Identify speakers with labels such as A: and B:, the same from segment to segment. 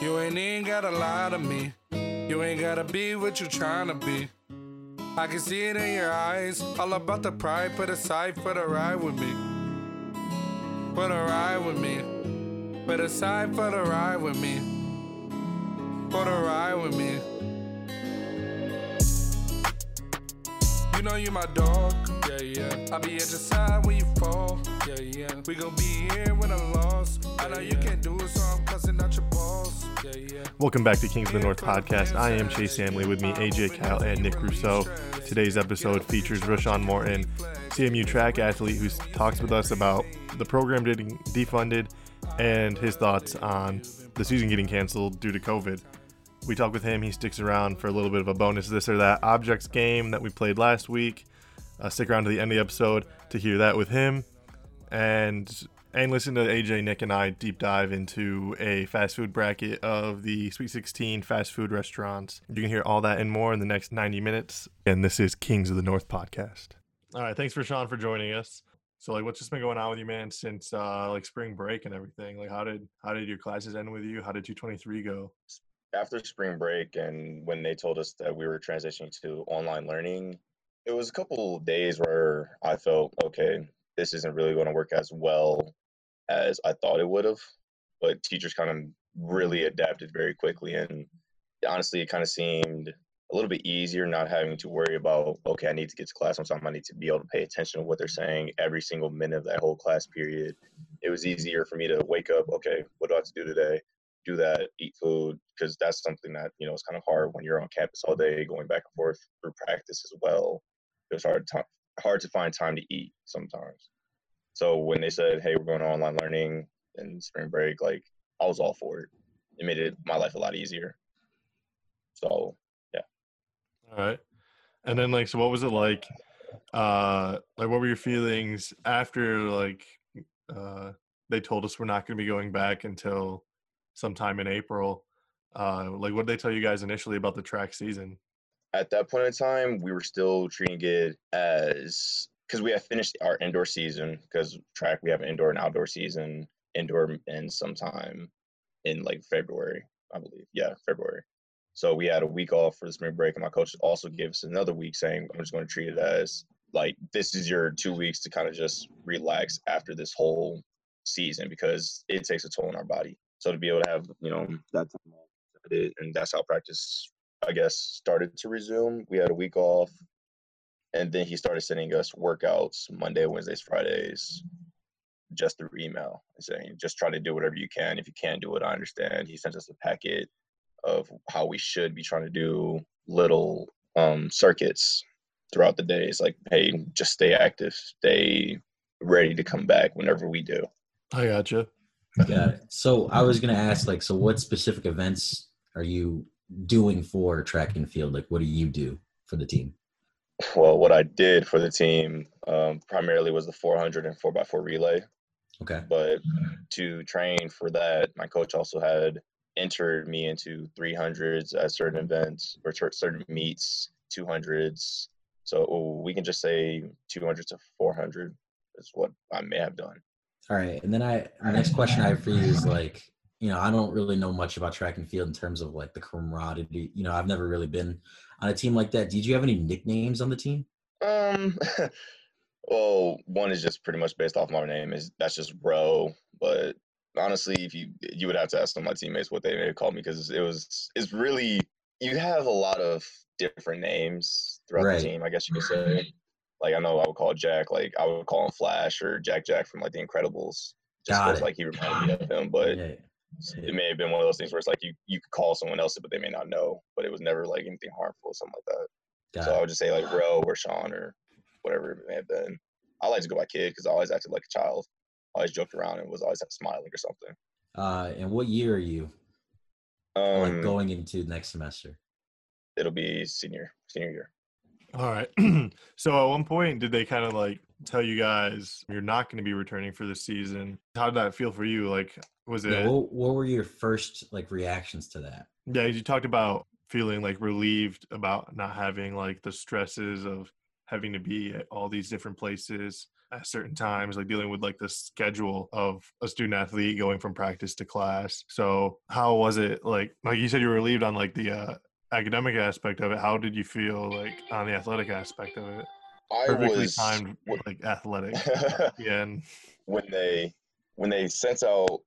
A: You ain't even gotta lie to me. You ain't gotta be what you tryna be. I can see it in your eyes. All about the pride, put aside for the ride with me. For the ride with me. Put aside for the ride with me. For the ride with me. You know you my dog, yeah, yeah. I'll be at your side when you fall, yeah, yeah. We gon' be here when I'm lost. I know you can't do it, so I'm cussing out your balls, yeah, yeah.
B: Welcome back to Kings of the North podcast. I am Chase Hamley with me, AJ Kyle, and Nick Rousseau. Today's episode features Rashawn Morton, CMU track athlete, who talks with us about the program getting defunded and his thoughts on the season getting canceled due to COVID. We talk with him. He sticks around for a little bit of a bonus this or that objects game that we played last week. Uh, stick around to the end of the episode to hear that with him, and and listen to AJ, Nick, and I deep dive into a fast food bracket of the Sweet 16 fast food restaurants. You can hear all that and more in the next 90 minutes. And this is Kings of the North podcast. All right, thanks for Sean for joining us. So like what's just been going on with you man since uh like spring break and everything? Like how did how did your classes end with you? How did 223 go?
C: after spring break and when they told us that we were transitioning to online learning, it was a couple days where I felt, okay, this isn't really going to work as well as I thought it would have. But teachers kind of really adapted very quickly. And honestly, it kind of seemed a little bit easier not having to worry about, okay, I need to get to class on time. I need to be able to pay attention to what they're saying every single minute of that whole class period. It was easier for me to wake up, okay, what do I have to do today? do that, eat food, because that's something that you know is kind of hard when you're on campus all day, going back and forth through practice as well. It's hard to, hard to find time to eat sometimes. So when they said, "Hey, we're going to online learning and spring break," like I was all for it. It made it my life a lot easier. So yeah.
B: All right. And then like so what was it like uh like what were your feelings after like uh they told us we're not going to be going back until sometime in April. Uh, like, what did they tell you guys initially about the track season?
C: At that point in time, we were still treating it as because we have finished our indoor season because track we have an indoor and outdoor season. Indoor in sometime in like February, I believe. Yeah, February. So we had a week off for the spring break, and my coach also gave us another week saying, I'm just going to treat it as like this is your two weeks to kind of just relax after this whole season because it takes a toll on our body. So to be able to have you know that time off, and that's how practice I guess started to resume. We had a week off, and then he started sending us workouts Monday, Wednesdays, Fridays, just through email, saying just try to do whatever you can. If you can't do it, I understand. He sent us a packet of how we should be trying to do little um, circuits throughout the days. Like, hey, just stay active, stay ready to come back whenever we do.
B: I gotcha.
D: Got it. So I was gonna ask, like, so what specific events are you doing for track and field? Like, what do you do for the team?
C: Well, what I did for the team um, primarily was the 400 and 4x4 relay.
D: Okay.
C: But to train for that, my coach also had entered me into 300s at certain events or certain meets, 200s. So we can just say 200 to 400 is what I may have done.
D: All right. And then I, my next question I have for you is like, you know, I don't really know much about track and field in terms of like the camaraderie. You know, I've never really been on a team like that. Did you have any nicknames on the team?
C: Um, well, one is just pretty much based off my name. Is that's just Bro. But honestly, if you you would have to ask some of my teammates what they may call me because it was it's really you have a lot of different names throughout right. the team. I guess you could say. Like I know I would call Jack like I would call him Flash or Jack Jack from like The Incredibles, just like he reminded me of him. But yeah. It may have been one of those things where it's like you you could call someone else, but they may not know. But it was never like anything harmful, or something like that. Got so it. I would just say like Ro or Sean or whatever it may have been. I like to go by kid because I always acted like a child. I always joked around and was always smiling or something.
D: Uh, and what year are you? Um, like going into next semester.
C: It'll be senior senior year.
B: All right. so at one point, did they kind of like tell you guys you're not going to be returning for the season? How did that feel for you? Like, was it?
D: Yeah, what, what were your first like reactions to that?
B: Yeah, you talked about feeling like relieved about not having like the stresses of having to be at all these different places at certain times, like dealing with like the schedule of a student athlete going from practice to class. So how was it like like you said you were relieved on like the uh, academic aspect of it. How did you feel like on the athletic aspect of it?
C: I
B: Perfectly
C: was
B: timed like athletic. Yeah, and
C: when they when they sent out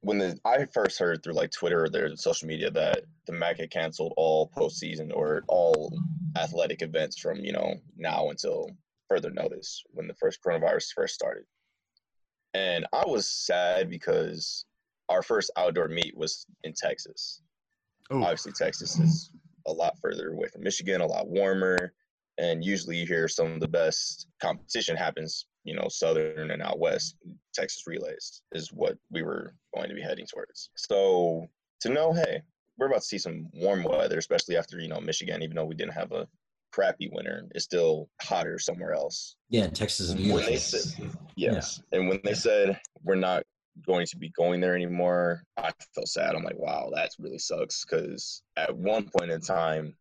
C: when the I first heard through like Twitter or their social media that the MAC had canceled all postseason or all athletic events from you know now until further notice when the first coronavirus first started, and I was sad because our first outdoor meet was in Texas.
B: oh,
C: Obviously, Texas is a lot further away from Michigan, a lot warmer, and usually you hear some of the best competition happens, you know, southern and out west. Texas relays is what we were going to be heading towards. So to know, hey, we're about to see some warm weather, especially after you know Michigan, even though we didn't have a crappy winter, it's still hotter somewhere else.
D: Yeah, Texas is
C: When they said, yes, and when they said we're not going to be going there anymore, I felt sad. I'm like, wow, that really sucks. Because at one point in time,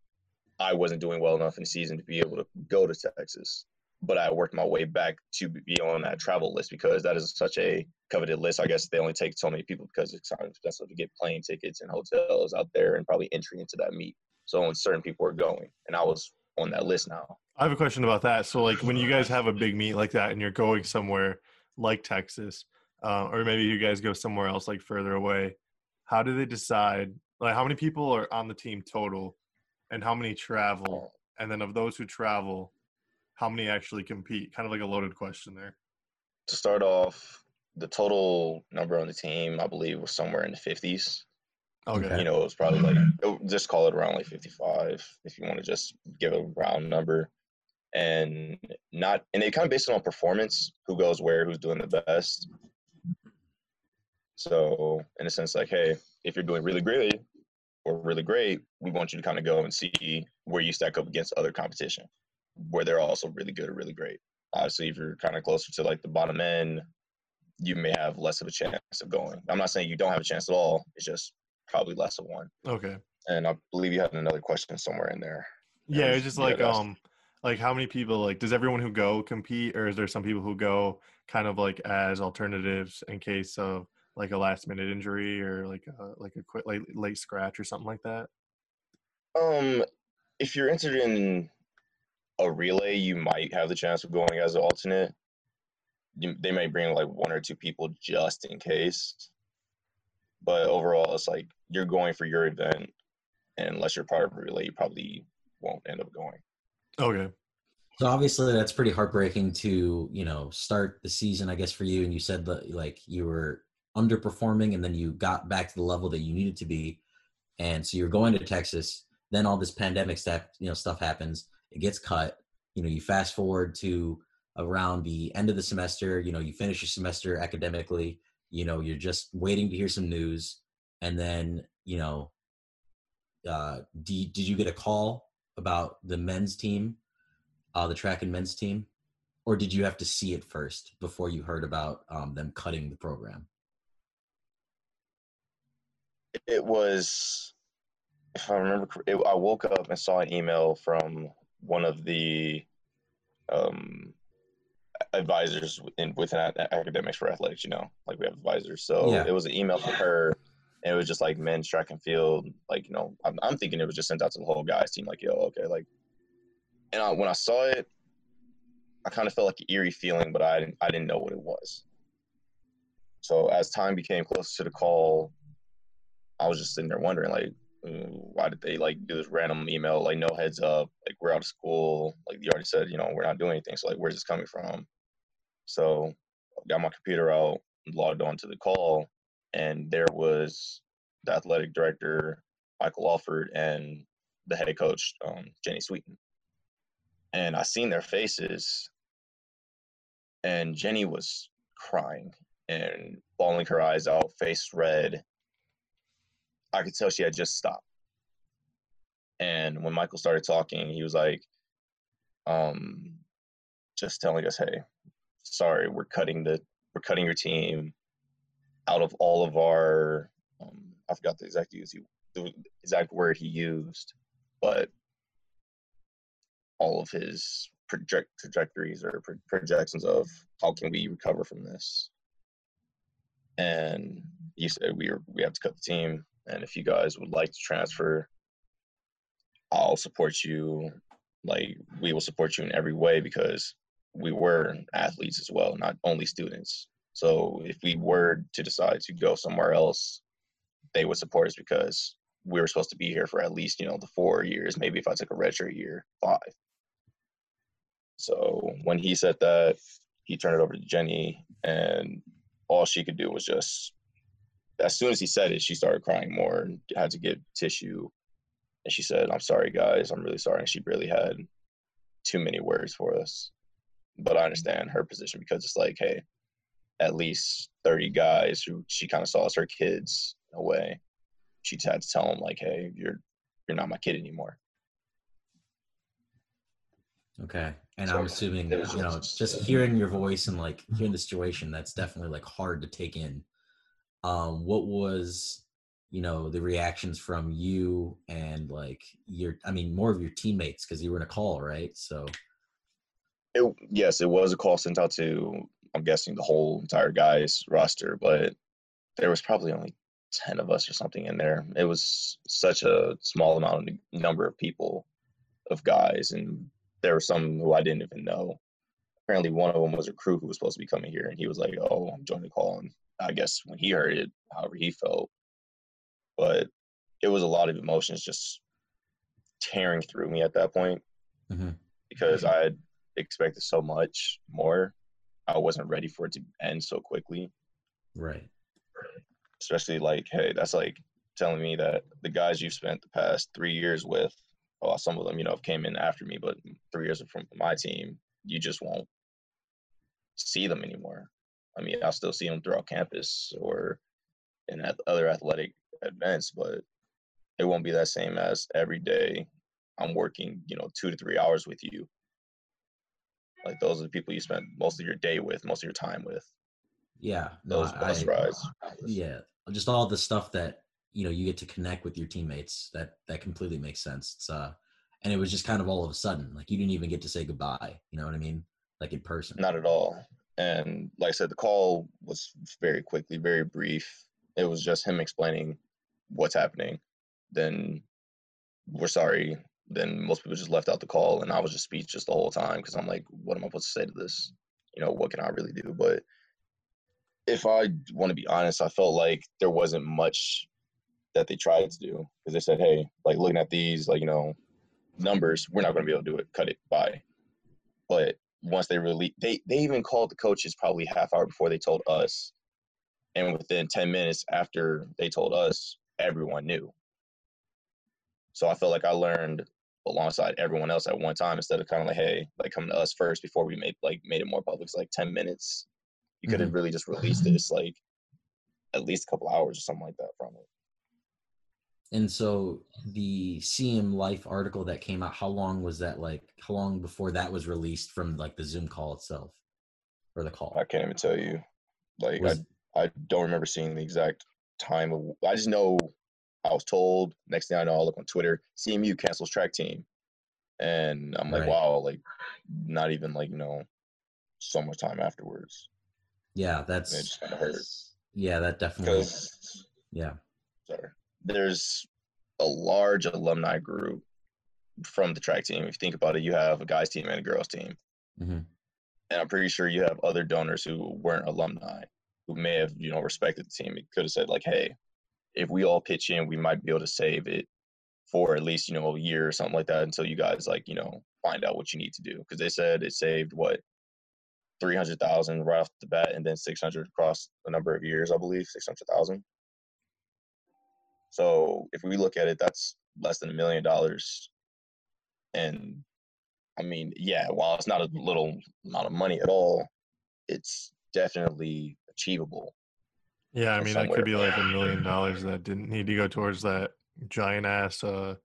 C: I wasn't doing well enough in the season to be able to go to Texas, but I worked my way back to be on that travel list because that is such a coveted list. I guess they only take so many people because it's kind of expensive to get plane tickets and hotels out there and probably entry into that meet. So only certain people are going, and I was on that list now.
B: I have a question about that. So, like, when you guys have a big meet like that and you're going somewhere like Texas, uh, or maybe you guys go somewhere else like further away, how do they decide? Like, how many people are on the team total, and how many travel? And then of those who travel, how many actually compete? Kind of like a loaded question there.
C: to start off, the total number on the team, I believe, was somewhere in the 50s.
B: Okay.
C: You know, it was probably like, oh, just call it around like 55 if you want to just give a round number. And not, and they kind of based it on performance, who goes where, who's doing the best. So, in a sense, like, hey, if you're doing really great or really great, we want you to kind of go and see where you stack up against other competition, where they're also really good or really great. Obviously, if you're kind of closer to like the bottom end, you may have less of a chance of going. I'm not saying you don't have a chance at all. It's just probably less of one.
B: Okay.
C: And I believe you had another question somewhere in there.
B: Yeah,
C: Yeah,
B: it's just like um, like how many people like does everyone who go compete, or is there some people who go kind of like as alternatives in case of like a last minute injury or like a, like a quick late late scratch or something like that?
C: Um, if you're entered in a relay, you might have the chance of going as an alternate. You, they may bring like one or two people just in case. But overall, it's like you're going for your event, and unless you're part of a relay, you probably won't end up going.
B: Okay.
D: So obviously that's pretty heartbreaking to, you know, start the season, I guess, for you. And you said that like you were underperforming and then you got back to the level that you needed to be. And so you're going to Texas, then all this pandemic stuff, you know, stuff happens, it gets cut. You know, you fast forward to around the end of the semester, you know, you finish your semester academically, you know, you're just waiting to hear some news. And then, you know, uh, did, did you get a call about the men's team uh, the track and men's team, or did you have to see it first before you heard about um, them cutting the program?
C: It was, if I remember, it, I woke up and saw an email from one of the um, advisors in within academics for athletics. You know, like we have advisors. So
D: Yeah.
C: it was an email from her, and it was just like men's track and field. Like you know, I'm, I'm thinking it was just sent out to the whole guys team. Like yo, okay, like. And I, when I saw it, I kind of felt like an eerie feeling, but I didn't, I didn't know what it was. So as time became closer to the call, I was just sitting there wondering, like, why did they like do this random email, like no heads up, like we're out of school, like you already said, you know, we're not doing anything. So like, where's this coming from? So I got my computer out, logged on to the call, and there was the athletic director, Michael Alford, and the head coach, um, Jenny Swieton. And I seen their faces, and Jenny was crying and bawling her eyes out, face red. I could tell she had just stopped. And when Michael started talking, he was like, um, just telling us, hey, sorry, we're cutting the we're cutting your team out of all of our um, I forgot the exact use he, the exact word he used, but all of his project trajectories or pro- projections of how can we recover from this. And you said we are we have to cut the team, and if you guys would like to transfer, I'll support you. Like we will support you in every way because we were athletes as well, not only students. So if we were to decide to go somewhere else, they would support us because we were supposed to be here for at least you know the four years. Maybe if I took a redshirt year, five. So when he said that, he turned it over to Jenny, and all she could do was just. As soon as he said it, she started crying more and had to get tissue. And she said, "I'm sorry, guys. I'm really sorry." And she really had too many words for us. But I understand her position because it's like, hey, at least 30 guys who she kind of saw as her kids in a way. She just had to tell them like, hey, you're you're not my kid anymore.
D: Okay. And
C: So,
D: I'm assuming, you know,
C: just-
D: just hearing your voice and like hearing the situation, that's definitely like hard to take in. Um, what was, you know, the reactions from you and like your, I mean, more of your teammates because you were in a call, right? So,
C: It yes, it was a call sent out to I'm guessing the whole entire guys roster, but there was probably only ten of us or something in there. It was such a small amount of number of people of guys, and there were some who I didn't even know. Apparently, one of them was a crew who was supposed to be coming here, and he was like, "Oh, I'm joining the call." And I guess when he heard it, however he felt, but it was a lot of emotions just tearing through me at that point
D: Mhm.
C: because I had expected so much more. I wasn't ready for it to end so quickly.
D: right.
C: Especially like, hey, that's like telling me that the guys you've spent the past three years with, well, some of them, you know, came in after me, but three years from my team, you just won't see them anymore. I mean, I'll still see them throughout campus or in other athletic events, but it won't be that same as every day I'm working, you know, two to three hours with you. Like those are the people you spend most of your day with, most of your time with.
D: Yeah. No,
C: Those bus
D: I,
C: rides.
D: yeah. Just all the stuff that, you know, you get to connect with your teammates. That, that completely makes sense. It's, uh, and it was just kind of all of a sudden, like you didn't even get to say goodbye. You know what I mean? Like in person.
C: Not at all. And like I said, the call was very quickly, very brief. It was just him explaining what's happening. Then we're sorry. Then most people just left out the call, and I was just speechless the whole time because I'm like, what am I supposed to say to this? You know, what can I really do? But if I want to be honest, I felt like there wasn't much that they tried to do because they said, hey, like looking at these, like, you know, numbers, we're not going to be able to do it. Cut it. Bye. But once they really they they even called the coaches probably half hour before they told us. And within 10 minutes after they told us everyone knew. So i felt like i learned alongside everyone else at one time instead of kind of like hey like coming to us first before we made like made it more public it's like 10 minutes. You could have mm-hmm. really just released this like at least a couple hours or something like that from it
D: And so the CM Life article that came out, how long was that like how long before that was released from like the Zoom call itself? Or the call?
C: i can't even tell you like
D: Was-
C: I, I don't remember seeing the exact time of i just know i was told next thing i know i look on twitter cmu cancels track team and i'm like
D: Right.
C: wow like not even like you know so much time afterwards
D: yeah, that's
C: just kind of hurt
D: yeah, that definitely yeah.
C: sorry there's a large alumni group from the track team. If you think about it you have a guys team and a girls team.
D: Mhm.
C: and i'm pretty sure you have other donors who weren't alumni who may have you know respected the team. It could have said like hey if we all pitch in we might be able to save it for at least you know a year or something like that until you guys like you know find out what you need to do. Because they said it saved what 300,000 right off the bat and then 600 across a number of years I believe 600,000 so if we look at it that's less than a million dollars and I mean yeah while it's not a little amount of money at all it's definitely achievable
B: Yeah, I
C: Or
B: mean that could be like a million dollars that didn't need to go towards that giant ass uh,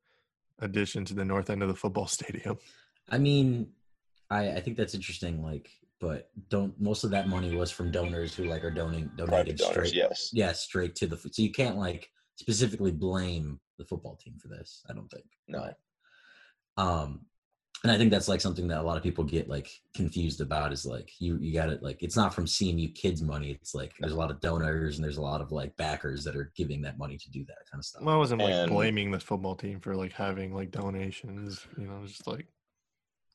B: addition to the north end of the football stadium.
D: I mean, I I think that's interesting. Like, but don't most of that money was from donors who like are donating donating straight
C: yes
D: yeah straight to the so you can't like specifically blame the football team for this. I don't think.
C: no
D: Um, and I think that's like something that a lot of people get like confused about is like you you got it like it's not from CMU kids money. It's like there's a lot of donors and there's a lot of like backers that are giving that money to do that kind of stuff.
B: Well, I wasn't like
C: And-
B: blaming the football team for like having like donations. You know, just like,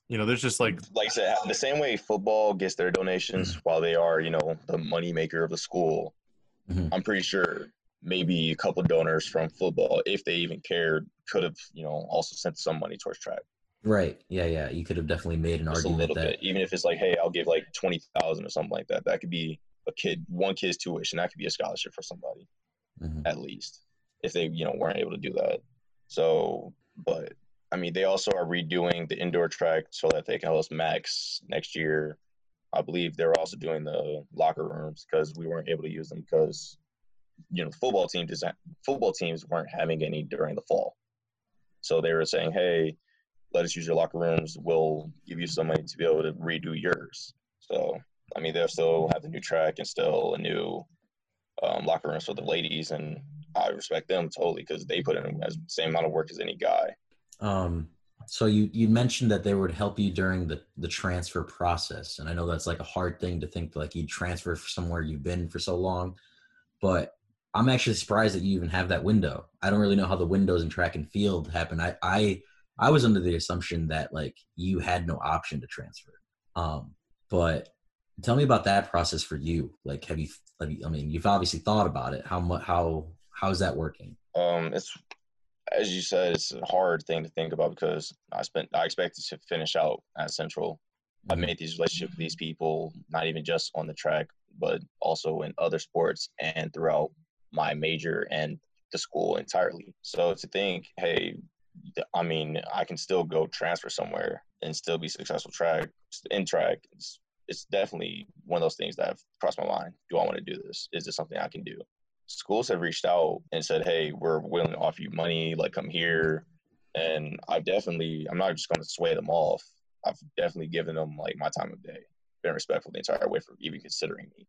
B: you know, there's just like
C: like I said, the same way football gets their donations while they are, you know, the money maker of the school.
D: Mhm.
C: I'm pretty sure maybe a couple donors from football, if they even cared, could have, you know, also sent some money towards track.
D: Right. Yeah. Yeah. You could have definitely made an
C: Just a
D: argument
C: little
D: that
C: bit. Even if it's like, hey, I'll give like twenty thousand or something like that. That could be a kid, one kid's tuition. That could be a scholarship for somebody.
D: Mhm.
C: at least if they you know weren't able to do that so but i mean they also are redoing the indoor track so that they can host MACs next year i believe they're also doing the locker rooms because we weren't able to use them because you know football team design football teams weren't having any during the fall. So they were saying hey let us use your locker rooms. We'll give you some money to be able to redo yours. So i mean they'll still have the new track and still a new um, locker rooms for the ladies, and I respect them totally because they put in as same amount of work as any guy.
D: Um, so you you mentioned that they would help you during the the transfer process, and I know that's like a hard thing to think like you transfer for somewhere you've been for so long, but I'm actually surprised that you even have that window. I don't really know how the windows in track and field happen. I I I was under the assumption that like you had no option to transfer. Um, but tell me about that process for you. Like, have you? Have you I mean, you've obviously thought about it. How much? How how's that working?
C: Um, it's as you said, it's a hard thing to think about because I spent I expected to finish out at Central. I
D: Mhm.
C: made these relationships with these people, not even just on the track, but also in other sports and throughout my major and the school entirely. So to think, hey, I mean, I can still go transfer somewhere and still be successful track in track. It's, it's definitely one of those things that have crossed my mind. Do I want to do this? Is this something I can do? Schools have reached out and said, hey, we're willing to offer you money, like come here. And I've definitely, I'm not just going to sway them off. I've definitely given them like my time of day, been respectful the entire way for even considering me.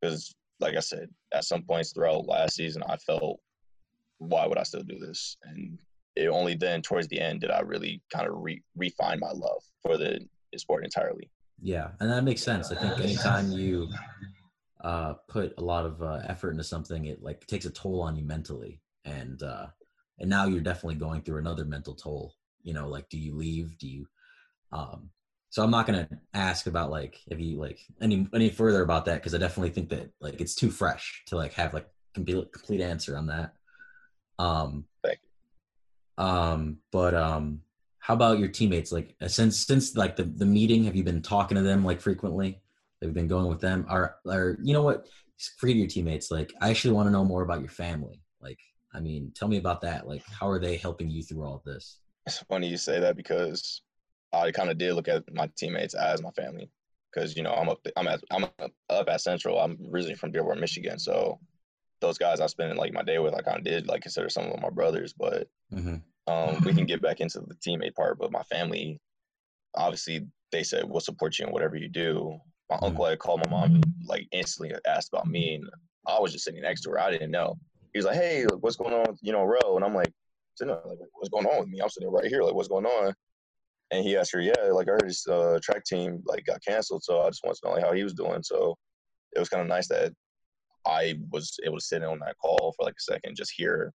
C: Because, like I said, at some points throughout last season, I felt, why would I still do this? And it only then, towards the end, did I really kind of re- refine my love for the sport entirely.
D: Yeah, and that makes sense. I think anytime you uh, put a lot of uh, effort into something, it like takes a toll on you mentally, and uh, and now you're definitely going through another mental toll. You know, like do you leave? Do you? Um, so I'm not gonna ask about like if you like any any further about that because I definitely think that like it's too fresh to like have like complete complete answer on that. Um,
C: Thank you.
D: um, but um, how about your teammates? Like uh, since since like the the meeting, have you been talking to them like frequently? Have you been going with them? Are are you know what? Forget your teammates. Like I actually want to know more about your family. Like I mean, tell me about that. Like how are they helping you through all of this?
C: It's funny you say that because I kind of did look at my teammates as my family. Because you know I'm up, I'm at, I'm up at Central. I'm originally from Dearborn, Michigan, so those guys I spent like my day with, I kind of did like consider some of them my brothers. But
D: Mm-hmm.
C: um, we can get back into the teammate part. But my family, obviously, they said we'll support you in whatever you do. My
D: Mhm.
C: uncle had called my mom like instantly asked about me, and I was just sitting next to her. I didn't know. He was like, "Hey, what's going on with you know, Ro?" And I'm like, "What's going on with me?" I'm sitting right here, like, "What's going on?" And he asked her, "Yeah, like I heard his uh, track team like got canceled, so I just wanted to know like how he was doing." So it was kind of nice that I was able to sit in on that call for like a second, just hear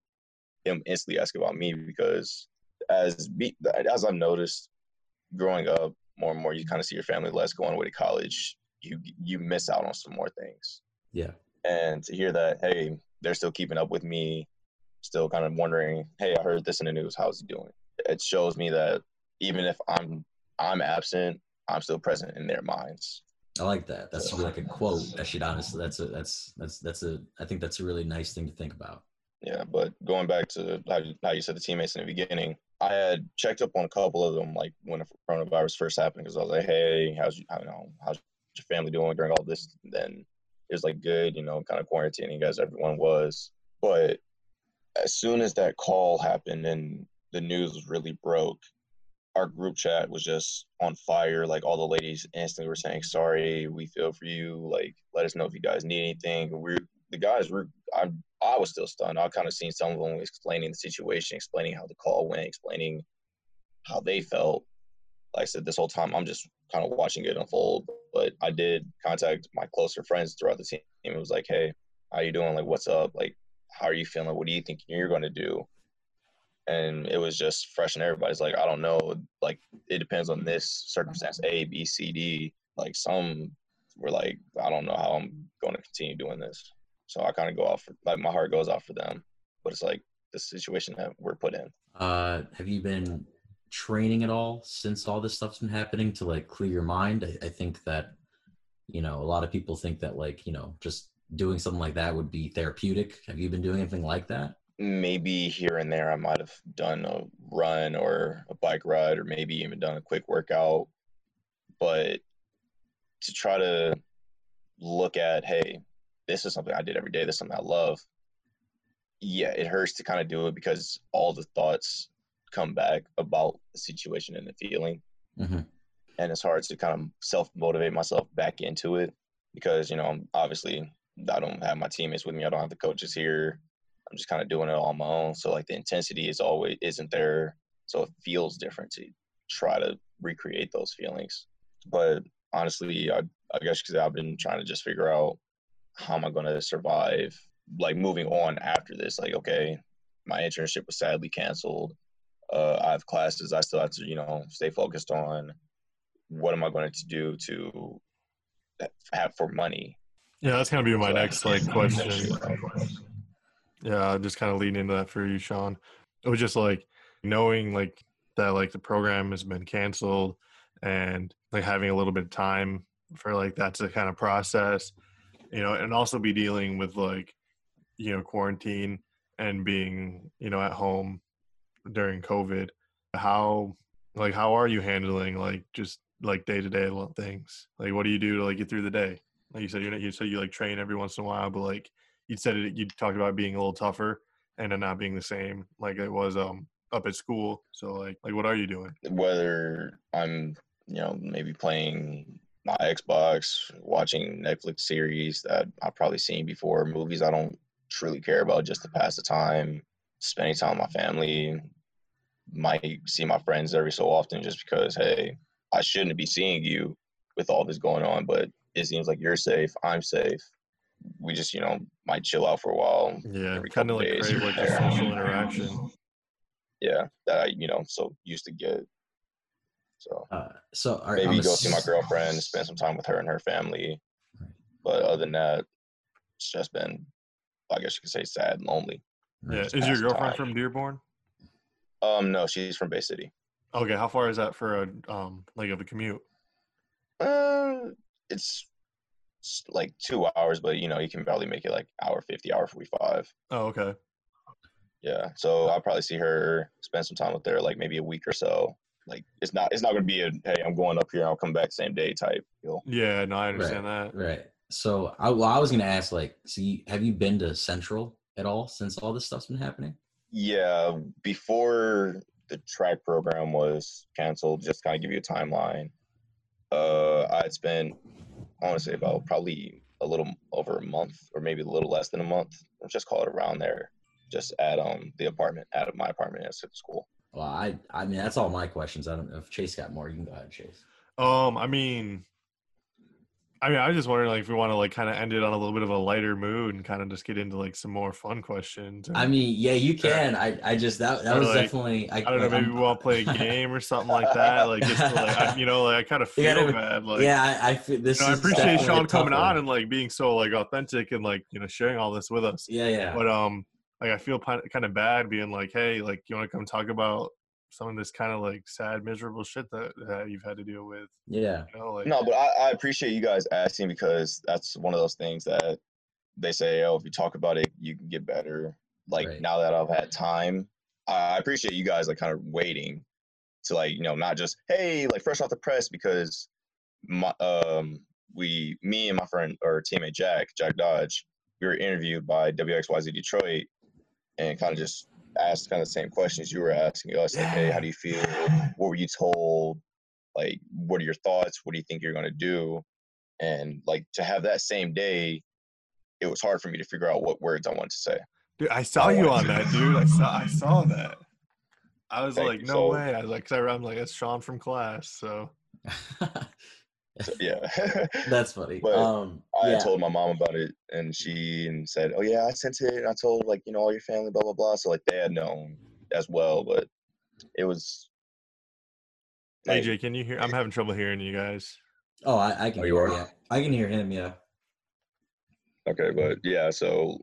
C: him instantly ask about me because as be, as I've noticed growing up more and more, you kind of see your family less going away to college. You you miss out on some more things,
D: Yeah.
C: and to hear that, hey, they're still keeping up with me, still kind of wondering, hey, I heard this in the news. How's he doing? It shows me that even if I'm I'm absent, I'm still present in their minds.
D: I like that. That's like a quote. That should honestly. That's a. That's that's that's a. I think that's a really nice thing to think about.
C: Yeah, but going back to how, you- how you said the teammates in the beginning, I had checked up on a couple of them, like when the coronavirus first happened, because I was like, "Hey, how's you, I know, how's your family doing during all this?" And then it was like, "Good," you know, kind of quarantining as everyone was. But as soon as that call happened and the news really broke, our group chat was just on fire. Like all the ladies instantly were saying, "Sorry, we feel for you. Like, let us know if you guys need anything." We're the guys were. I I was still stunned. I kind of seen some of them explaining the situation, explaining how the call went, explaining how they felt, like I said, this whole time I'm just kind of watching it unfold. But I did contact my closer friends throughout the team. It was like, hey, how you doing? Like, what's up? Like, how are you feeling? What do you think you're going to do? And it was just fresh and everybody's like, I don't know. Like, it depends on this circumstance, A, B, C, D. Like, some were like, I don't know how I'm going to continue doing this. So I kind of go off, for, like, my heart goes off for them. But it's like the situation that we're put in.
D: Uh, have you been training at all since all this stuff's been happening to like clear your mind? I, I think that, you know, a lot of people think that like, you know, just doing something like that would be therapeutic. Have you been doing anything like that?
C: Maybe here and there, I might have done a run or a bike ride, or maybe even done a quick workout. But to try to look at, hey, this is something I did every day. This is something I love. Yeah, it hurts to kind of do it because all the thoughts come back about the situation and the feeling.
D: Mm-hmm.
C: And it's hard to kind of self motivate myself back into it because, you know, I'm obviously I don't have my teammates with me. I don't have the coaches here. I'm just kind of doing it all on my own. So like the intensity is always isn't there. So it feels different to try to recreate those feelings. But honestly, I I guess because I've been trying to just figure out how am I going to survive, like moving on after this. Like, okay, my internship was sadly canceled uh, I have classes I still have to, you know, stay focused on. What am I going to do to have for money?
B: Yeah, that's gonna be my next like question. Yeah, just kind of leading into that for you, Sean. It was just like knowing like that like the program has been canceled and like having a little bit of time for like that to kind of process, you know, and also be dealing with like, you know, quarantine and being, you know, at home during COVID. How like how are you handling like just like day to day things? Like what do you do to like get through the day? Like you said, you you said you like train every once in a while, but like you said it, you talked about being a little tougher and it not being the same like it was um up at school. So like like what are you doing?
C: Whether I'm you know maybe playing my Xbox, watching Netflix series that I've probably seen before, movies I don't truly care about just to pass the time, spending time with my family, might see my friends every so often just because, hey, I shouldn't be seeing you with all this going on, but it seems like you're safe, I'm safe. We just, you know, might chill out for a while.
B: Yeah, kind of like crave like a social interaction.
C: Yeah, that I, you know, so used to get. So,
D: uh, so are,
C: maybe go see my girlfriend, spend some time with her and her family. But other than that, it's just been, I guess you could say, sad and lonely.
B: Yeah, is your girlfriend time. from Dearborn?
C: Um, no, she's from Bay City.
B: Okay, how far is that for a um like of a commute?
C: Uh, it's, it's like two hours, but you know you can probably make it like hour fifty, hour forty five.
B: Oh, okay.
C: Yeah, so I'll probably see her, spend some time with her, like maybe a week or so. Like it's not it's not gonna be a hey I'm going up here I'll come back same day type deal.
B: Yeah, no, I understand
D: right,
B: that.
D: Right. So I well I was gonna ask like, see, have you been to Central at all since all this stuff's been happening?
C: Yeah, before the track program was canceled, just kind of give you a timeline. Uh, I'd spent, I want to say about probably a little over a month, or maybe a little less than a month. Let's just call it around there, just at um the apartment, out of my apartment at school.
D: Well, I I mean that's all my questions. I don't know if Chase got more. You can go ahead, Chase.
B: Um, I mean, I mean, I was just wondering, like, if we want to like kind of end it on a little bit of a lighter mood and kind of just get into like some more fun questions.
D: I mean, yeah, you can. I, I just that that was
B: like,
D: definitely.
B: I, I don't know. Maybe I'm, we want to play a game or something like that. Like, just to, like I, you know, like I kind of feel gotta, bad. Like,
D: yeah, I, I feel this.
B: You know, I appreciate Sean coming on and like being so like authentic and like you know sharing all this with us.
D: Yeah, yeah.
B: But um, like I feel kind of bad being like, hey, like you want to come talk about some of this kind of like sad, miserable shit that, that you've had to deal with.
D: Yeah.
C: You know, like, no, but I, I appreciate you guys asking because that's one of those things that they say, oh, if you talk about it, you can get better. Like right. now that I've had time, I appreciate you guys like kind of waiting to like, you know, not just, hey, like fresh off the press because my, um, we, me and my friend or teammate Jack, Jack Dodge, we were interviewed by WXYZ Detroit and kind of just asked kind of the same questions you were asking us. Like, hey, how do you feel? What were you told? Like, what are your thoughts? What do you think you're gonna do? And like to have that same day, it was hard for me to figure out what words I wanted to say.
B: Dude, I saw you on that, dude. I saw I saw that. I was
C: Thank
B: like, no
C: So-
B: way. I was like, 'cause I, I'm like, it's Sean from class. So
C: So, yeah.
D: That's funny.
C: But
D: um,
C: I
D: yeah.
C: told my mom about it, and she and said, "Oh yeah, I sent it." And I told like you know all your family, blah blah blah. So like they had known as well, but it was. like,
B: AJ, can you hear? I'm having trouble hearing you guys.
D: oh, I, I can
C: Oh, you
D: hear.
C: are?
D: Yeah, I can hear him. Yeah.
C: Okay, but yeah, so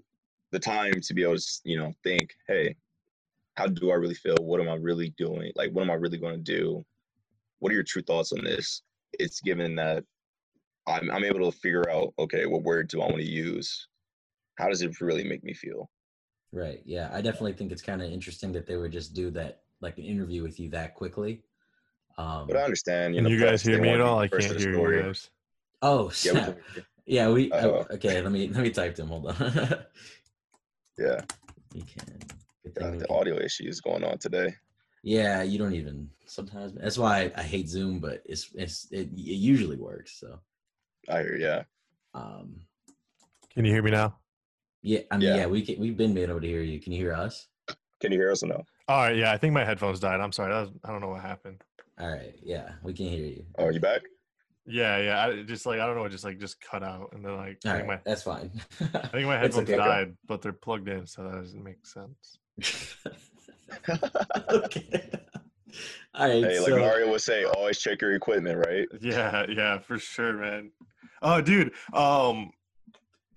C: the time to be able to you know think, hey, how do I really feel? What am I really doing? Like, what am I really going to do? What are your true thoughts on this? It's given that I'm I'm able to figure out, okay, what word do I want to use? How does it really make me feel?
D: Right. Yeah. I definitely think it's kind of interesting that they would just do that, like an interview with you that quickly. Um,
C: But I understand. You know,
B: you guys hear me at all? I can't hear
C: story.
B: you guys.
D: oh,
C: Yeah, we
D: snap.
C: can hear you.
D: yeah. We.
C: Uh-oh.
D: okay. Let me let me type them. Hold on.
C: yeah.
D: you can. Good thing
C: the
D: can-
C: audio issues going on today.
D: Yeah, you don't even sometimes. That's why I, I hate Zoom, but it's it's it, it usually works. So,
C: I hear, yeah.
D: um,
B: Can you hear me now?
D: yeah, I mean,
C: Yeah.
D: yeah, we can, we've been able to hear you. Can you hear us?
C: Can you hear us or no?
B: All right. Yeah, I think my headphones died. I'm sorry. That was, I don't know what happened.
D: All right, yeah, we can hear you.
C: Oh, are you back?
B: Yeah, yeah. I just like I don't know. It just like just cut out, and then like
D: All
B: I
D: right,
B: my
D: that's fine.
B: I think my headphones
D: okay.
B: died, but they're plugged in, so that doesn't make sense.
D: okay. All right,
C: Hey, like
D: so
C: Mario would say, always check your equipment, right?
B: Yeah, yeah, for sure, man. Oh, dude. Um,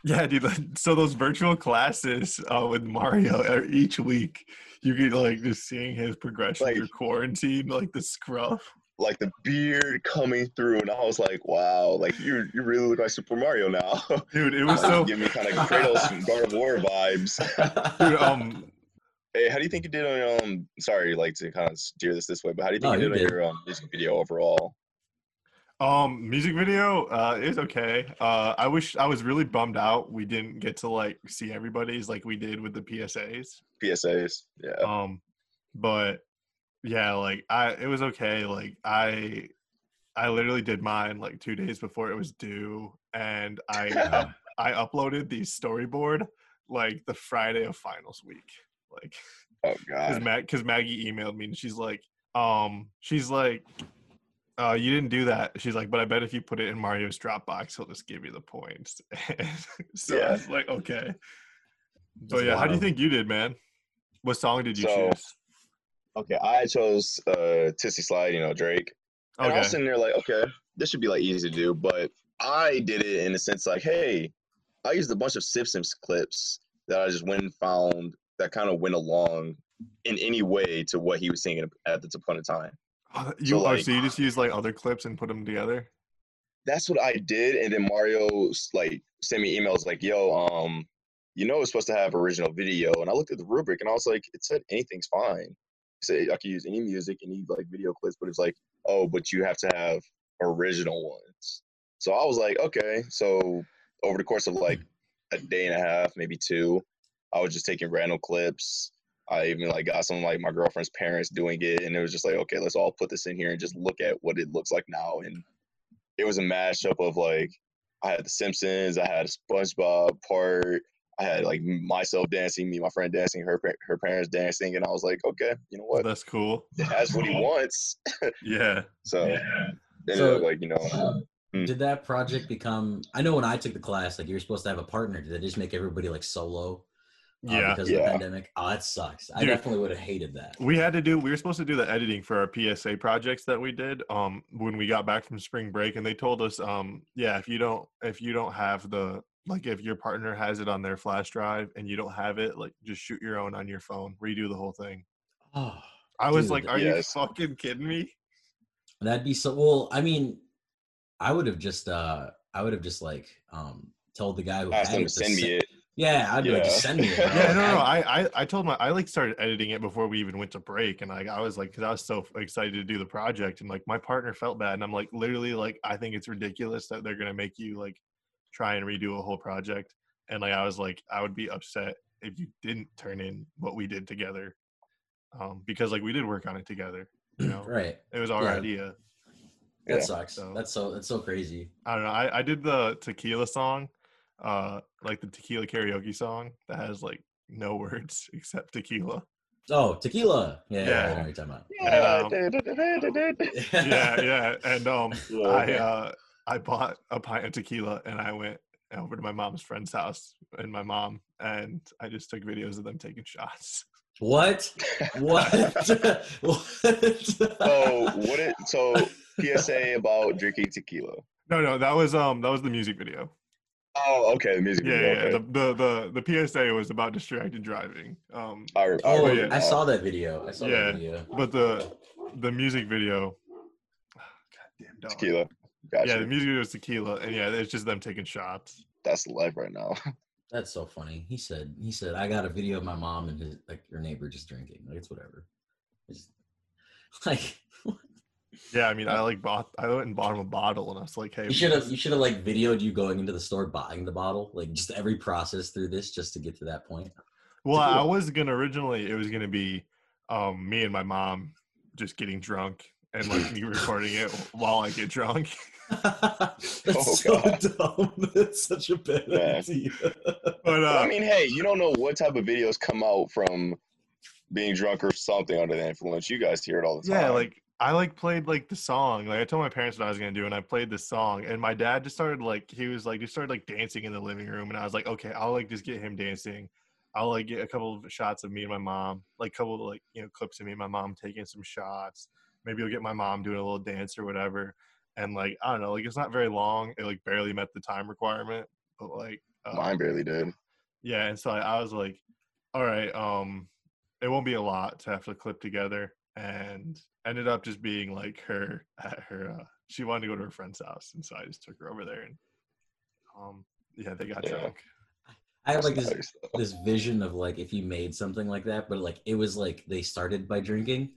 B: yeah, dude. So those virtual classes uh, with Mario uh, each week, you get like just seeing his progression
C: Like-
B: through quarantine, like the scruff.
C: Like the beard coming through, and I was like, wow, like you you really look like Super Mario now.
B: Dude, it was so.
C: give me kind of Kratos and God of War vibes.
B: Dude, um,
C: hey, how do you think you did on your um? Sorry, like to kind of steer this this way, but how do you think
D: No,
C: you
D: you
C: did on your um, music video overall?
B: Um, music video, uh, is okay. Uh, I wish I was really bummed out we didn't get to like see everybody's like we did with the PSAs.
C: PSAs, yeah.
B: Um, but yeah, like I, it was okay. Like I, I literally did mine like two days before it was due, and I, up- I uploaded the storyboard like the Friday of finals week, like
C: oh
B: because
C: God,
B: Mag, because Maggie emailed me and she's like, um, she's like, uh, you didn't do that. She's like, but I bet if you put it in Mario's Dropbox, he'll just give you the points. So I
C: Yeah.
B: was like, okay.
D: So
B: yeah, how do you think you did, man? What song did you
C: So,
B: choose?
C: okay, I chose uh Toosie Slide, you know Drake. And I
B: Okay.
C: was sitting there like, okay, this should be like easy to do, but I did it in a sense like, hey, I used a bunch of Simpsons clips that I just went and found that kind of went along in any way to what he was singing at the point in time.
B: Uh, you
C: so,
B: oh,
C: like-
B: so you just use like other clips and put them together?
C: That's what I did, and then Mario like sent me emails like, yo, um, you know, it's supposed to have original video, and I looked at the rubric and I was like, it said anything's fine. Said I could use any music, any like video clips, but it's like, oh, but you have to have original ones. So I was like, okay. So over the course of like a day and a half, maybe two, I was just taking random clips. I even like got some like my girlfriend's parents doing it, and it was just like, okay, let's all put this in here and just look at what it looks like now. And it was a mashup of like I had The Simpsons, I had a SpongeBob part, I had like myself dancing, me, and my friend dancing, her her parents dancing, and I was like, okay, you know what?
B: That's cool.
C: That's what he wants.
B: Yeah.
C: So, ended
D: So-
C: up, like you know, Mm.
D: Did that project become? I know when I took the class, like you're supposed to have a partner. Did they just make everybody like solo? Uh,
B: Yeah.
D: because of the pandemic. Oh, that sucks. I definitely would have hated that.
B: We had to do we were supposed to do the editing for our PSA projects that we did um when we got back from spring break and they told us um yeah, if you don't if you don't have the like if your partner has it on their flash drive and you don't have it, like just shoot your own on your phone, redo the whole thing.
D: Oh,
B: I was
D: Dude,
B: like, are
C: yes.
B: you fucking kidding me?
D: that'd be so. Well, I mean, I would have just, uh I would have just like, um told the guy who
C: asked
D: had
C: them to send
D: se-
C: me it.
D: Yeah, I'd be like, just send me it.
B: Yeah, no, no, I, I, I told my, I like started editing it before we even went to break, and like I was like, because I was so excited to do the project, and like my partner felt bad, and I'm like, literally, like I think it's ridiculous that they're gonna make you like try and redo a whole project, and like I was like, I would be upset if you didn't turn in what we did together, um, because like we did work on it together, you know,
D: right.
B: it was our
D: Yeah.
B: idea.
D: That
C: Yeah.
D: sucks.
B: So-
D: That's so. That's so crazy.
B: I don't know. I, I did the tequila song, uh, like the tequila karaoke song that has like no words except tequila.
D: Oh, tequila. Yeah,
B: Yeah.
D: yeah. I know you're talking about.
C: Yeah.
B: yeah, yeah. And um, I uh, I bought a pint of tequila and I went over to my mom's friend's house and my mom and I just took videos of them taking shots.
D: What? What? what?
C: So what? It, so PSA about drinking tequila.
B: No, no, that was um, that was the music video.
C: Oh, okay. The music
B: Yeah,
C: video.
B: yeah.
C: okay.
B: The, the the the PSA was about distracted driving. Um,
C: I, I
D: Oh,
B: yeah.
D: I saw that video. I saw
B: Yeah.
D: that video.
B: but the the music video. Goddamn dog.
C: tequila. Gotcha.
B: Yeah, the music video is tequila, and yeah, it's just them taking shots.
C: That's life right now.
D: That's so funny. He said, he said, I got a video of my mom and his like your neighbor just drinking. Like it's whatever. It's like
B: Yeah, I mean, I like bought, I went and bought him a bottle, and I was like, hey,
D: you should have you should have like videoed you going into the store buying the bottle. Like just every process through this just to get to that point.
B: Well, I was gonna originally it was gonna be um me and my mom just getting drunk and like me recording it while I get drunk.
D: That's
C: Oh,
D: so
C: God.
D: dumb. That's such a bad
C: Yeah.
D: idea.
B: But
C: Well,
B: uh
C: I mean, hey, you don't know what type of videos come out from being drunk or something under the influence. You guys hear it all the time.
B: yeah, like I like played like the song. Like I told my parents what I was gonna do, and I played this song. And my dad just started like he was like just started like dancing in the living room, and I was like, okay, I'll like just get him dancing. I'll like get a couple of shots of me and my mom, like a couple of like you know clips of me and my mom taking some shots. Maybe I'll get my mom doing a little dance or whatever. And like I don't know, like it's not very long. It like barely met the time requirement, but like uh,
C: mine barely did.
B: yeah, and so I, I was like, all right, um, it won't be a lot to have to clip together, and ended up just being like her at her. Uh, she wanted to go to her friend's house, and so I just took her over there, and um, yeah, they got
C: Yeah.
B: drunk.
D: I have like this this vision of like if you made something like that, but like it was like they started by drinking,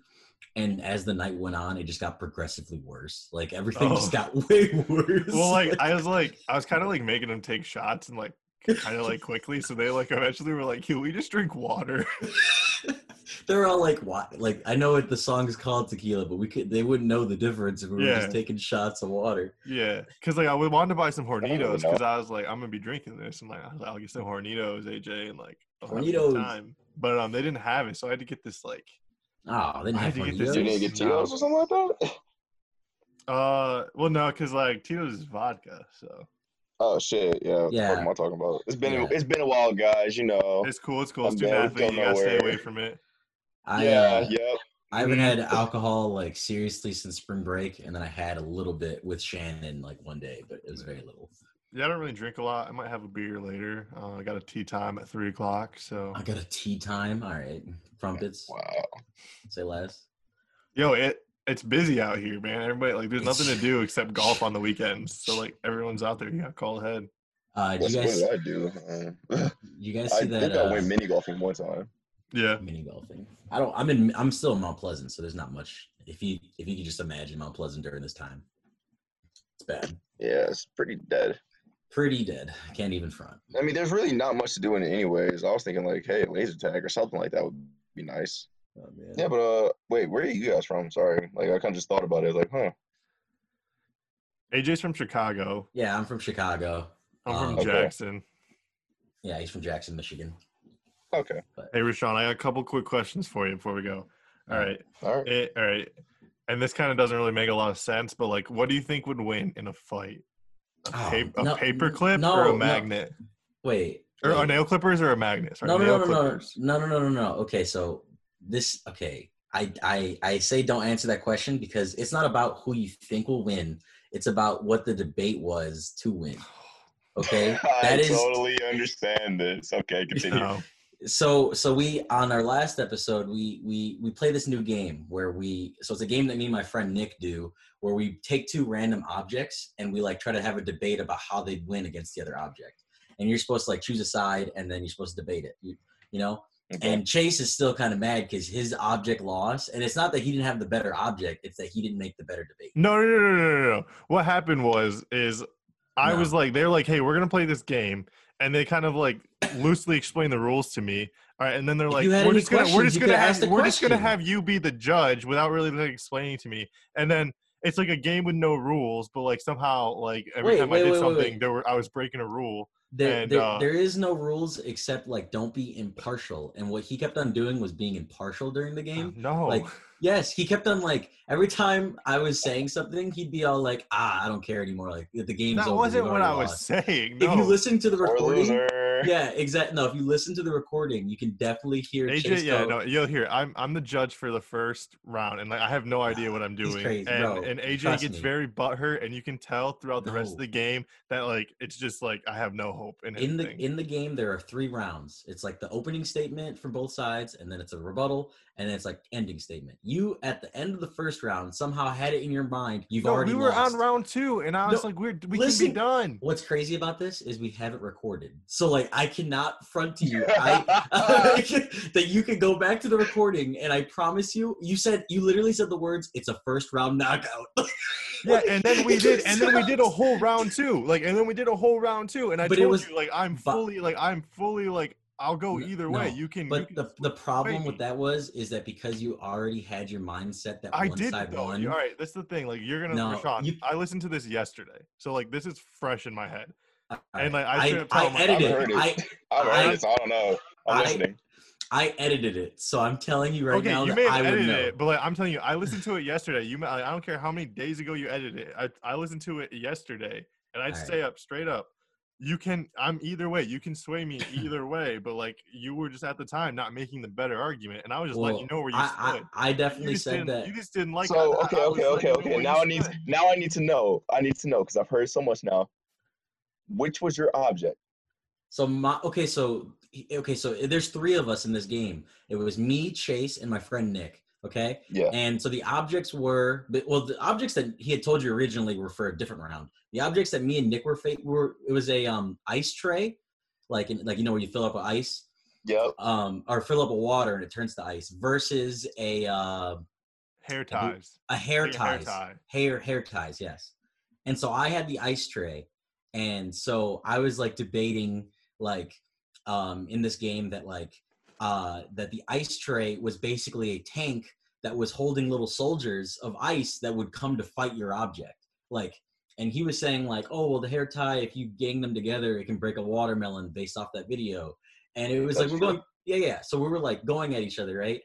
D: and as the night went on, it just got progressively worse. Like everything just
B: Oh.
D: got way worse.
B: Well, like I was like, I was kind of like making them take shots and like kind of like quickly, so they like eventually were like, "Can we just drink water?"
D: they're all like, "What?" Like I know what the song is called tequila, but we could they wouldn't know the difference if we were
B: Yeah.
D: just taking shots of water.
B: Yeah, because like I would wanted to buy some Hornitos because I was like, I'm gonna be drinking this, and like I was like, I'll get some Hornitos, AJ, and like a good
D: Hornitos.
B: time. But um, they didn't have it, so I had to get this like
D: Oh, they didn't
B: I
D: have
B: had to get this-
C: You didn't get
B: No.
C: Tito's or something like that?
B: uh, well, no, because like Tito's is vodka, so
C: Oh shit, yeah.
D: Yeah.
C: What am I talking about? It's been
D: Yeah.
C: it's been a while, guys. You know.
B: it's cool. It's cool.
C: I'm
B: Student
C: down,
B: athlete, you gotta
C: know
B: stay away from it.
D: I,
C: yeah.
D: uh,
C: Yep.
D: I haven't had alcohol like seriously since spring break, and then I had a little bit with Shannon like one day, but it was very little.
B: Yeah, I don't really drink a lot. I might have a beer later. Uh, I got a tee time at three o'clock, so
D: I got a tee time. All right, crumpets.
C: Wow.
D: Say less.
B: yo, it it's busy out here, man. Everybody like, there's nothing to do except golf on the weekends. So like, everyone's out there. You gotta call ahead.
D: Uh, did
C: What's,
D: you guys,
C: did I do? Um,
D: you guys
C: I
D: see that
C: think I
D: uh,
C: went mini golfing one time.
B: Yeah.
D: mini golfing? I don't. I'm in. I'm still in Mount Pleasant, so there's not much. If you if you could just imagine Mount Pleasant during this time, it's bad.
C: Yeah, it's pretty dead.
D: Pretty dead. I can't even front.
C: I mean, there's really not much to do in it anyways. I was thinking like, hey, laser tag or something like that would be nice.
D: Oh, man.
C: Yeah, but uh, wait, where are you guys from? Sorry, like I kind of just thought about it. Like, huh?
B: AJ's from Chicago.
D: Yeah, I'm from Chicago.
B: I'm from
D: Um,
C: Okay.
B: Jackson.
D: Yeah, he's from Jackson, Michigan.
C: Okay,
B: Hey, Rashawn, I got a couple quick questions for you before we go. All right.
C: all right.
B: Eh, all right. And this kind of doesn't really make a lot of sense, but like, what do you think would win in a fight? A,
D: Oh,
B: pa- a
D: no,
B: paper clip
D: no,
B: or a magnet?
D: Wait.
B: Or
D: wait.
B: are nail clippers or a magnet? Sorry,
D: no, no,
B: nail
D: no, no, no, no, no, no, no, no. Okay, so this. Okay, I, I, I say don't answer that question because it's not about who you think will win. It's about what the debate was to win. Okay,
C: I
D: that is
C: totally understand this. Okay, continue.
B: No.
D: So. So we on our last episode we we we play this new game where we. So it's a game that me and my friend Nick do where we take two random objects and we like try to have a debate about how they'd win against the other object. And you're supposed to like choose a side and then you're supposed to debate it. You, you know.
C: Okay.
D: And Chase is still kind of mad because his object lost. And it's not that he didn't have the better object, it's that he didn't make the better debate.
B: No, no, no, no, no, no, no. What happened was, is I
D: No.
B: was like, they're like, hey, we're gonna play this game, and they kind of like loosely explain the rules to me. All right, and then they're like, we're just gonna, we're just gonna have,
D: ask
B: we're just gonna have you be the judge without really like explaining to me. And then it's like a game with no rules, but like somehow like every
D: Wait,
B: time
D: wait,
B: I did
D: wait, wait,
B: something,
D: wait.
B: there were I was breaking a rule.
D: There,
B: And,
D: there,
B: uh,
D: there is no rules except like don't be impartial. And what he kept on doing was being impartial during the game.
B: No,
D: Like, yes, he kept on like every time I was saying something, he'd be all like, "Ah, I don't care anymore. Like the game's
B: that
D: over.
B: wasn't what I
D: already
B: was
D: lost."
B: saying. No.
D: If you listen to the
C: Or
D: recording,
C: loser.
D: yeah, exactly. No, if you listen to the recording, you can definitely hear
B: AJ,
D: Chase
B: yeah,
D: go,
B: no, you'll hear. I'm I'm the judge for the first round, and like I have no idea what I'm
D: He's
B: doing.
D: crazy,
B: and
D: bro.
B: and AJ gets
D: me.
B: very butthurt, and you can tell throughout the rest of the game that like it's just like I have no hope in
D: in the in the game there are three rounds it's like the opening statement for both sides and then it's a rebuttal and it's like ending statement you at the end of the first round somehow had it in your mind you've
B: no,
D: already
B: we were
D: lost.
B: on round two, and I was
D: No,
B: like, we're we
D: listen.
B: can be done.
D: what's crazy about this is we have it recorded so like i cannot front to you I, that you can go back to the recording and i promise you you said you literally said the words it's a first round knockout
B: Yeah, and then we did, and then we did a whole round two, like, and then we did a whole round two, and I
D: But it
B: told
D: was-
B: you, like, I'm fully, like, I'm fully, like, I'll go
D: No,
B: either way. You can, you
D: but
B: can
D: the, the problem
B: sway
D: with that was is that because you already had your mindset that
B: I
D: one
B: did
D: side
B: though.
D: won
B: All right, that's the thing. Like, you're gonna,
D: No,
B: Rashawn.
D: you-
B: I listened to this yesterday, so like, this is fresh in my head.
D: All
B: And, like, I straight up tell
D: I,
B: him, like,
D: edited
C: I've heard it.
D: I,
C: I've
D: I-
C: it, so I don't know. I'm
D: I-
C: listening.
D: I edited it, so I'm telling you right
B: okay,
D: now
B: you
D: that
B: may have
D: I would
B: edited
D: know.
B: it, but like, I'm telling you, I listened to it yesterday. You, may, like, I don't care how many days ago you edited it. I, I listened to it yesterday, and I'd
D: All right.
B: say up straight up, you can. I'm either way. You can sway me either way, but like, you were just at the time not making the better argument, and I was just letting you know where you
D: I,
B: stood.
D: I, I
B: You
D: definitely
B: just
D: said that.
B: You just didn't like.
C: So
B: I- I-
C: okay, okay, okay,
B: letting you know
C: okay. Now I need
B: stood.
C: now I need to know. I need to know because I've heard so much now. Which was your object?
D: So my okay, so okay, so eh, there's three of us in this game. It was me, Chase, and my friend Nick. Okay,
C: Yeah.
D: and so the objects were well, the objects that he had told you originally were for a different round. The objects that me and Nick were fa- were it was a um ice tray, like in, like you know where you fill up with ice,
C: Yep.
D: um or fill up with water and it turns to ice versus a uh
B: hair ties.
D: a hair
B: Like a hair
D: ties
B: tie.
D: hair hair ties yes and so i had the ice tray and so i was like debating like um in this game that like uh that the ice tray was basically a tank that was holding little soldiers of ice that would come to fight your object. Like and he was saying like oh well the hair tie if you gang them together it can break a watermelon based off that video. And it was
C: That's
D: like we're going yeah yeah. So we were like going at each other right?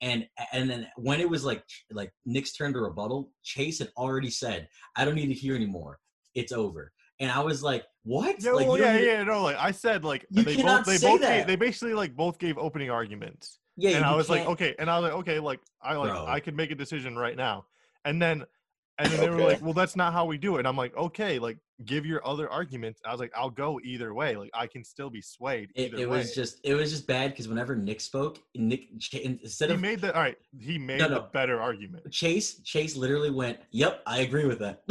D: And and then when it was like like Nick's turn to rebuttal, Chase had already said, "I don't need to hear anymore. It's over." And I was like, "What?
B: Yeah,
D: like,
B: well,
D: you
B: yeah, yeah, no, like I said, like
D: You
B: they
D: cannot
B: both, they
D: say
B: both,
D: that.
B: Gave, they basically like both gave opening arguments,
D: yeah."
B: and I was like, okay, and I was like, okay, like I like
D: Bro.
B: I could make a decision right now, and then, and then they were like, well, that's not how we do it. And I'm like, okay, like give your other arguments. I was like, I'll go either way. Like I can still be swayed
D: It,
B: either
D: it
B: way.
D: was just it was just bad because whenever Nick spoke, Nick Ch- instead
B: he
D: of
B: made the all right. He made
D: No,
B: the
D: no.
B: better argument.
D: Chase, Chase literally went, "Yep, I agree with that."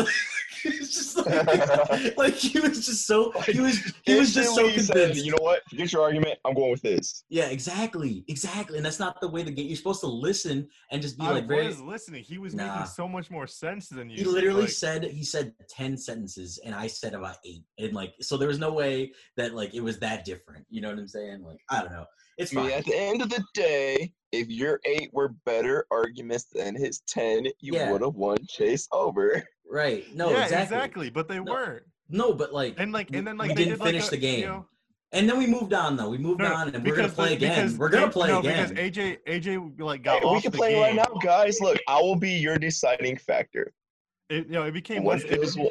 D: it's just like, like he was just so he was he was just so
C: Instantly he said,
D: convinced.
C: you know what? Forget your argument. I'm going with this.
D: yeah, exactly, exactly, and that's not the way to get. You're supposed to listen and just be
B: I
D: like very.
B: was listening. He was
D: Nah.
B: making so much more sense than you.
D: He literally
B: like,
D: said he said ten sentences, and I said about eight, and like so there was no way that like it was that different. You know what I'm saying? Like I don't know. It's
C: I mean,
D: fine.
C: at the end of the day, if your eight were better arguments than his ten, you
D: Yeah.
C: would have won Chase over.
D: Right? No,
B: yeah,
D: exactly.
B: But they
D: No,
B: weren't.
D: No, but like
B: And like, and then like
D: we didn't
B: did, like,
D: finish
B: a-
D: the
B: you
D: game.
B: know-
D: And then we moved on though. We moved
B: No, no,
D: on and we're gonna play
B: like,
D: again.
B: because
D: We're gonna play
B: no,
D: again.
B: because AJ AJ like
C: Hey,
B: got
C: we
B: off
C: can
B: the
C: play
B: game.
C: right now, guys. Look, I will be your deciding factor.
B: It, you know, it became
C: what
B: less. It,
C: feels wo-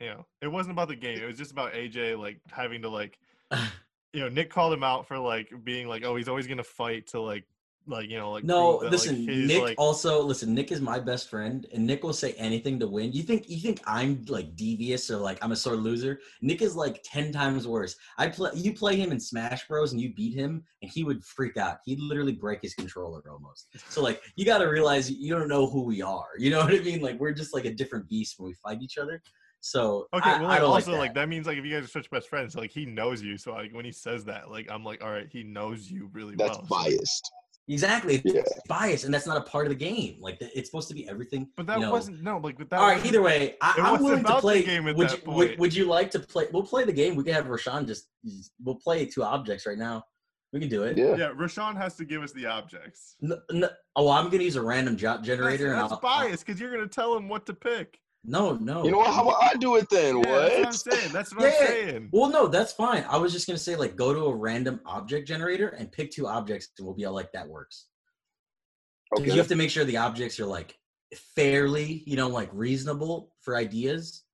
B: you know, it wasn't about the game. It was just about AJ like having to like, you know, Nick called him out for like being like, oh, he's always gonna fight to like, like you know, like
D: no,
B: that,
D: listen,
B: like, his,
D: Nick
B: like,
D: also listen, Nick is my best friend and Nick will say anything to win. You think you think I'm like devious or like I'm a sore loser? Nick is like 10 times worse. I play you play him in Smash Bros and you beat him and he would freak out. He'd literally break his controller almost. So like you got to realize you don't know who we are. You know what I mean? Like we're just like a different beast when we fight each other. So
B: Okay,
D: I,
B: well,
D: I
B: like,
D: don't
B: also
D: like,
B: like
D: that.
B: that means like if you guys are such best friends, like he knows you. So like when he says that, like I'm like, all right, he knows you really
C: That's
B: well. so-
C: biased.
D: Exactly. It's
C: Yeah.
D: bias, and that's not a part of the game. Like it's supposed to be everything.
B: But that
D: you know.
B: wasn't no like with that.
D: All right. Either way, I,
B: It
D: I'm
B: wasn't
D: willing to
B: about the
D: play.
B: game at
D: would,
B: that
D: you, would,
B: point.
D: would you like to play? We'll play the game. We can have Rashawn just. We'll play two objects right now. We can do it.
C: Yeah.
B: Yeah, Rashawn has to give us the objects.
D: No, no, oh, I'm gonna use a random job generator.
B: That's,
D: and
B: that's
D: I'll,
B: biased because you're gonna tell him what to pick.
D: No, no.
C: You know what? How about I do it then?
B: Yeah,
C: what?
B: That's what I'm saying. That's what
D: Yeah.
B: I'm saying.
D: Well, no, that's fine. I was just gonna say like go to a random object generator and pick two objects, and we'll be all like that works. Because
C: Okay.
D: you have to make sure the objects are like fairly, you know, like reasonable for ideas.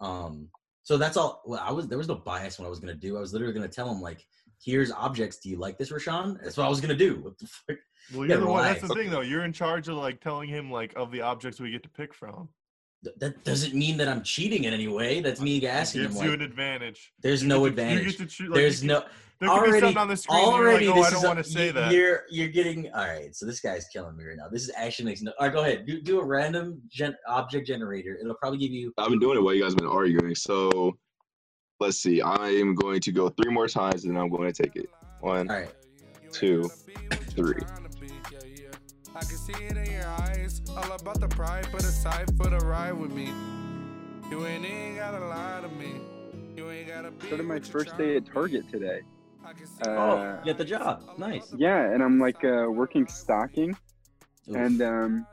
D: Um, so that's all. Well, I was there was no bias when I was gonna do. I was literally gonna tell him like, "Here's objects. Do you like this, Rashawn?" That's what I was gonna do. What the fuck?
B: Well, you're the one. That's the thing, though. You're in charge of like telling him like of the objects we get to pick from.
D: Th- That doesn't mean that I'm cheating in any way. That's me
B: It
D: asking him.
B: gives you
D: Like,
B: an advantage.
D: there's
B: You
D: no
B: get to- you
D: advantage.
B: get to choose- like,
D: There's
B: you
D: no.
B: There could be
D: already,
B: something on the screen.
D: already,
B: like, oh, I don't want to say
D: you-
B: that.
D: You're you're getting all right. So this guy's killing me right now. This is actually makes no. All right, go ahead. Do do a random gen, object generator. It'll probably give you.
C: I've been doing it while you guys have been arguing. So let's see. I am going to go three more times and I'm going to take it. One,
D: All right.
C: two, three.
A: I can see it in your eyes. All about the pride, put aside for the ride with me. You ain't even gotta lie to me. You ain't gotta be
E: Started my first day at Target today.
A: I can see
E: Uh,
D: Oh, you got the job. Nice.
E: Yeah, and I'm like uh, working stocking,
D: Oof.
E: and um,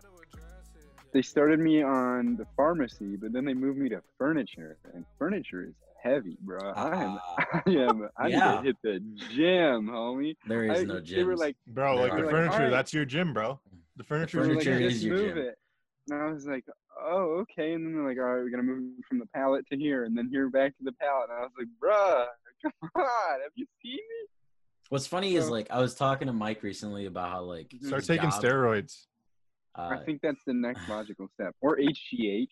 E: they started me on the pharmacy, but then they moved me to furniture, and furniture is heavy, bro. I am,
D: Ah,
E: I am, I
D: Yeah.
E: need to hit the gym, homie.
D: there is
E: I-
D: no
E: They were like,
B: Bro,
D: There
B: like
D: are.
B: the
D: Like,
B: furniture, that's your gym, bro. The furniture
E: they were
B: is
E: like,
B: your
D: furniture is your
E: move
D: gym.
E: it. And I was like, oh, okay. And then they're like, all right, we're gonna move from the pallet to here, and then here back to the pallet. And I was like, bruh, come on, have you seen me?
D: What's funny is like I was talking to Mike recently about how like
E: Mhm.
B: Start taking
D: job,
B: steroids.
D: Uh,
E: I think that's the next logical step, or HGH.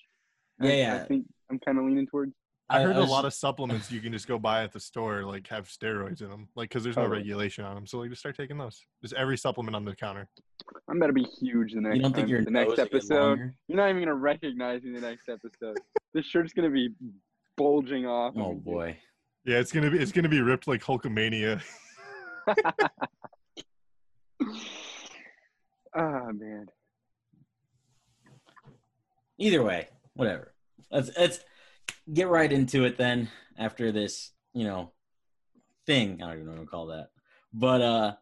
E: I-
D: Yeah,
E: I think I'm kind of leaning towards.
B: I heard a
D: was-
B: lot of supplements you can just go buy at the store, like have steroids in them, like because there's no
E: Oh, really?
B: regulation on them. So like, just start taking those. Just every supplement on the counter.
E: I'm gonna be huge the next
D: You don't think
E: time-
D: your
E: the next
D: nose will get
E: episode. You're not even gonna recognize me the next episode. this shirt's gonna be bulging off.
D: Oh boy.
B: Yeah, it's gonna be it's gonna be ripped like Hulkamania.
E: Ah man.
D: Either way, whatever. Let's let's get right into it then. After this, you know, thing I don't even know what to call that. But uh,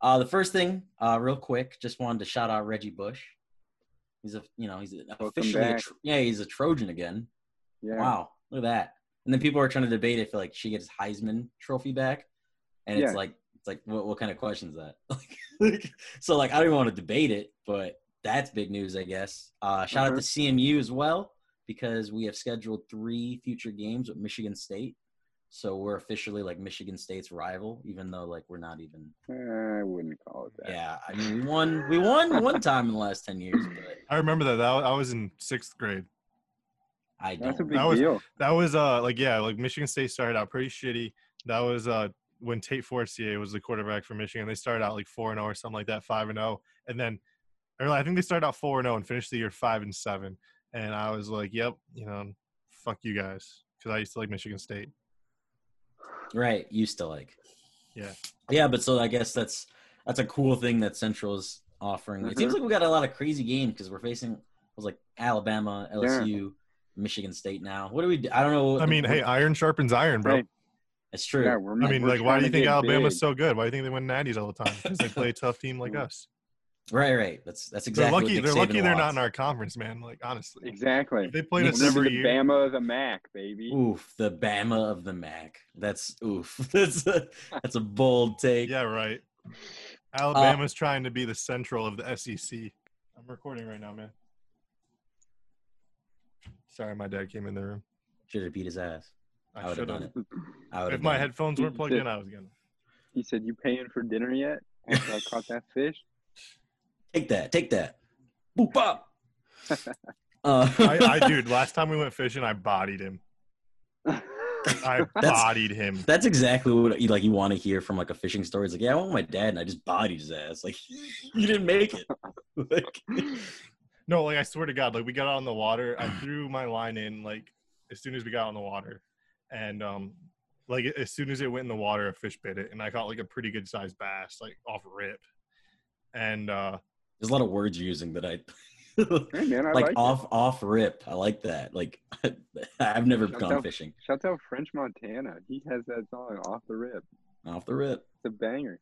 D: uh, the first thing, uh, real quick, just wanted to shout out Reggie Bush. He's a you know he's officially a
E: back.
D: tr- yeah he's a Trojan again.
E: Yeah.
D: Wow, look at that. And then people are trying to debate if like she gets Heisman Trophy back, and it's
E: Yeah.
D: like it's like what what kind of question is that? Like, so like I don't even want to debate it, but that's big news, I guess. Uh, shout out to CMU as well because we have scheduled three future games with Michigan State, so we're officially like Michigan State's rival, even though like we're not even.
E: I wouldn't call it that.
D: Yeah, I mean we won we won one time in the last ten years, but
B: I remember that. That I was in sixth grade.
D: I
E: That's a big
B: That was-
E: deal.
B: That was uh like yeah, like Michigan State started out pretty shitty. That was uh when Tate Forcier was the quarterback for Michigan. They started out like four and zero or something like that, five and zero, and then or I think they started out four and zero and finished the year five and seven. And I was like, yep, you know, fuck you guys, because I used to like Michigan State.
D: Right, used to like.
B: Yeah.
D: Yeah, but so I guess that's that's a cool thing that Central is offering. It seems mm-hmm. like we got a lot of crazy games because we're facing it was like Alabama, LSU, Michigan State now. What do we do? I don't know.
B: I mean, hey, iron sharpens iron, bro.
E: Hey,
D: it's true.
E: yeah, we're,
B: I mean,
E: we're
B: like, why do you think Alabama's
E: big.
B: so good? Why do you think they win natties all the time? Because they play a tough team like us.
D: Right, right. That's that's exactly.
B: they're lucky.
D: Nick
B: They're
D: Saban
B: lucky they're not in our conference, man. Like honestly,
E: Exactly.
B: if they played
D: Nick
B: us every
E: the
B: year.
E: Bama of the MAC, baby.
D: Oof, the Bama of the MAC. That's oof. That's a, that's a bold take.
B: Yeah, right.
D: Uh,
B: Alabama's trying to be the central of the SEC. I'm recording right now, man. Sorry, my dad came in the room.
D: Should have beat his ass. I
B: I
D: would have done it. I would
B: If
D: have
B: my
D: it.
B: headphones weren't plugged in, I was gonna.
E: He said, "You paying for dinner yet?" After I caught that fish.
D: Take that. Take that. Boop up. Uh,
B: I, I, dude, last time we went fishing, I bodied him. I bodied him.
D: That's exactly what you like. You want to hear from like a fishing story. It's like, yeah, I want my dad, and I just bodied his ass. Like, you didn't make it. like,
B: No, like I swear to God, like we got out on the water. I threw my line in like as soon as we got on the water, and um, like as soon as it went in the water, a fish bit it, and I caught like a pretty good sized bass, like off rip. And uh,
D: there's a lot of words you're using that I
E: hey man, I
D: like,
E: like, it.
D: off off rip. I like that. Like, I've never
E: Shout
D: gone
E: out.
D: fishing
E: Shouts out French Montana. He has that song off the rip.
D: off the rip.
E: It's a banger.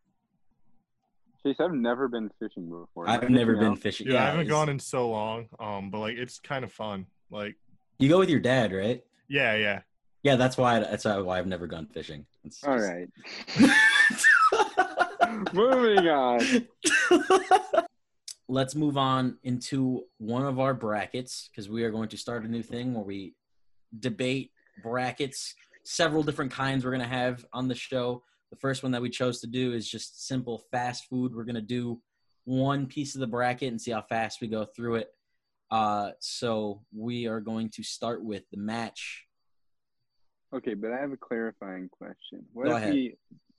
E: Chase, I've never been fishing before.
D: I've never
E: missing
D: been
E: out?
D: fishing.
B: Yeah, I haven't gone in so long. Um, but like it's kind of fun. Like,
D: You go with your dad, right?
B: yeah, yeah.
D: Yeah, that's why. That's why I've never gone fishing. It's
E: All
D: just-
E: right. Moving on.
D: Let's move on into one of our brackets because we are going to start a new thing where we debate brackets, several different kinds we're going to have on the show. The first one that we chose to do is just simple fast food. We're going to do one piece of the bracket and see how fast we go through it. Uh, so we are going to start with the match.
E: Okay, but I have a clarifying question. What
D: Go ahead.
E: we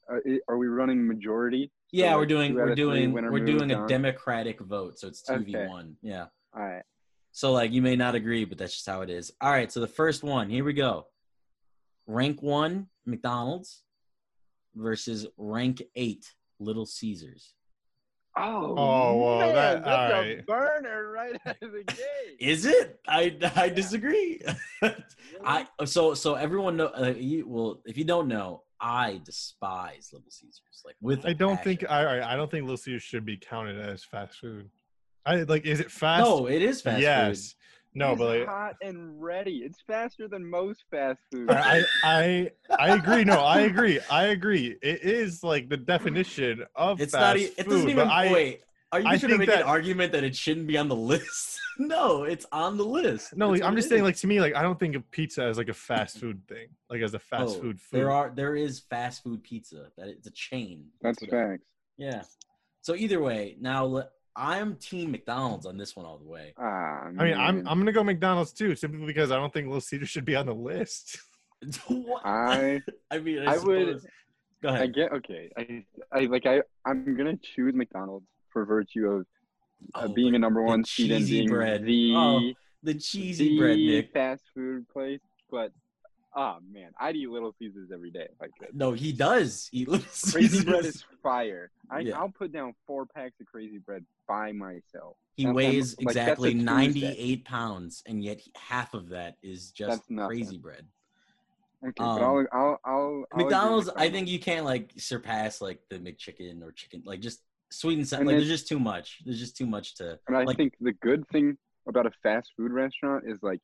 E: are, are we running majority? So,
D: Yeah, we're
E: like,
D: doing
E: two out
D: we're doing we're doing a
E: on?
D: democratic vote, so it's two v one. Yeah.
E: All right.
D: So like you may not agree, but that's just how it is. All right, so the first one, here we go. Rank one, McDonald's versus rank eight, Little Caesars.
E: Oh,
B: Oh, well,
E: man,
B: that-
E: that's
B: all
E: a
B: right.
E: burner right out of the gate.
D: Is it? I I disagree. I so so everyone know. Uh, you, well, if you don't know, I despise Little Caesars. Like with
B: I don't think
D: passion.
B: I I I don't think Little Caesars should be counted as fast food. I like is it fast?
D: No, it is fast
B: yes. No,
E: It's
B: but like,
E: hot and ready. It's faster than most fast food.
B: I, I I agree. No, I agree. I agree. It is like the definition of
D: It's
B: fast
D: not. e- It doesn't even.
B: but I,
D: wait, are you
B: I
D: just gonna
B: think
D: make an
B: that-
D: argument that it shouldn't be on the list? no, it's on the list.
B: No, like, I'm just saying. Like to me, like I don't think of pizza as like a fast food thing, like as a fast
D: Oh,
B: food food.
D: There are there is fast food pizza. That it's a chain.
E: That's
D: what it-
E: facts.
D: Yeah. So either way, now I'm team McDonald's on this one all the way.
E: Ah,
B: I mean, I'm. I'm gonna go McDonald's too, simply because I don't think Little Caesars should be on the list.
D: What?
E: I
D: I mean, I,
E: I would-
D: suppose- Go
E: I get okay. I I like I I'm gonna choose McDonald's for virtue of uh,
D: Oh,
E: being a number one seed and being
D: bread.
E: the
D: Oh, the cheesy
E: the
D: bread, Nick.
E: fast food place. But oh man, I'd eat Little Caesars every day if I could.
D: No, he does eat Little
E: Crazy bread is fire. I,
D: Yeah.
E: I'll put down four packs of crazy bread by myself.
D: He weighs
E: like,
D: exactly. 98 pounds, and yet half of that is just crazy bread.
E: Okay,
D: Um,
E: but I'll I'll I'll, I'll
D: McDonald's, I think you can't like surpass like the McChicken or chicken, like just sweet and sour.
E: And
D: Like there's just too much. There's just too much to.
E: And I
D: like,
E: think the good thing about a fast food restaurant is like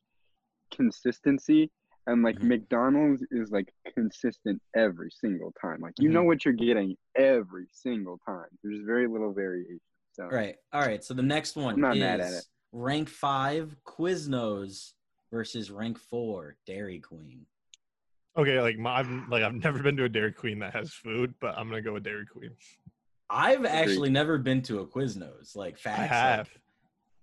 E: consistency. And like
D: Mhm.
E: McDonald's is like consistent every single time. Like you
D: Mm-hmm.
E: know what you're getting every single time. There's very little variation. So
D: Right. All right. So the next one
E: I'm not
D: is
E: mad at it.
D: rank five Quiznos versus rank four Dairy Queen.
B: Okay, like my, I've like I've never been to a Dairy Queen that has food, but I'm gonna go with Dairy Queen.
D: I've actually never been to a Quiznos. Like facts.
B: I
D: like-
B: have.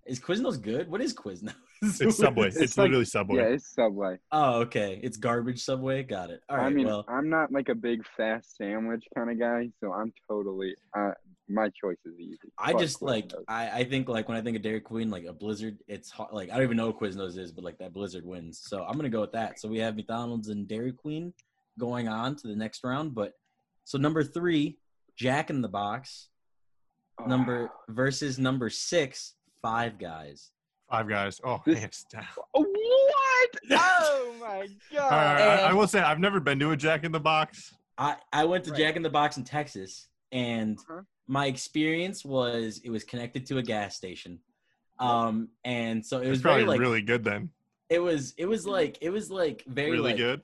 D: is Quiznos good? What is Quiznos?
B: It's Subway.
E: It's
B: It's,
E: like-
B: literally Subway.
E: yeah, it's Subway.
D: Oh, okay. It's garbage Subway. Got it. All right.
E: I mean,
D: well,
E: I'm not like a big fast sandwich kind of guy, so I'm totally uh, my choice is easy.
D: I
E: Fuck
D: just like I, I think like when I think of Dairy Queen, like a Blizzard, it's hard, like I don't even know what Quiznos is, but like that Blizzard wins. So I'm gonna go with that. So we have McDonald's and Dairy Queen going on to the next round. But so number three, Jack in the Box, number versus number six, Five Guys.
B: Five guys. Oh,
E: This-
B: hands down.
E: Oh, what? Oh my god!
B: All right, I, I will say I've never been to a Jack in the Box.
D: I I went to
E: Right.
D: Jack in the Box in Texas, and
E: Uh-huh.
D: my experience was it was connected to a gas station. Um, and so it
B: It
D: was
B: was probably
D: very like
B: really good then.
D: it was it was like it was like very
B: Really
D: like
B: good.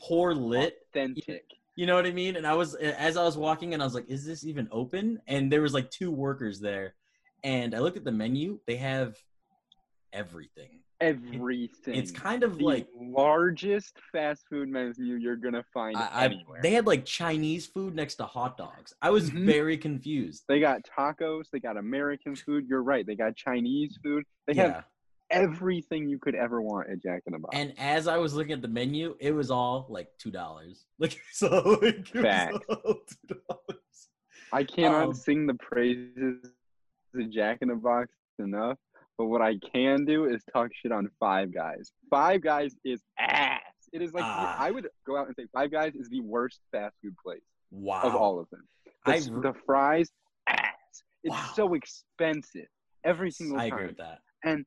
D: poor lit
E: Authentic.
D: You know what i mean and i was as i was walking and i was like is this even open and there was like two workers there and i looked at the menu they have everything
E: Everything.
D: it's kind of
E: the
D: like
E: largest fast food menu you're gonna find
D: I,
E: anywhere.
D: they had like chinese food next to hot dogs i was
E: Mhm.
D: very confused
E: They got tacos. They got American food. You're right. They got Chinese food. They
D: yeah
E: have everything you could ever want at Jack in the Box.
D: and as i was looking at the menu it was all like two dollars like so like, all $2.
E: I cannot
D: um,
E: sing the praises of Jack in the Box enough. But what I can do is talk shit on Five Guys. Five Guys is ass. It is like
D: Ah.
E: I would go out and say Five Guys is the worst fast food place
D: wow
E: of all of them. The,
D: I
E: the fries, ass. It's
D: Wow.
E: so expensive every single
D: i
E: time.
D: agree with that
E: and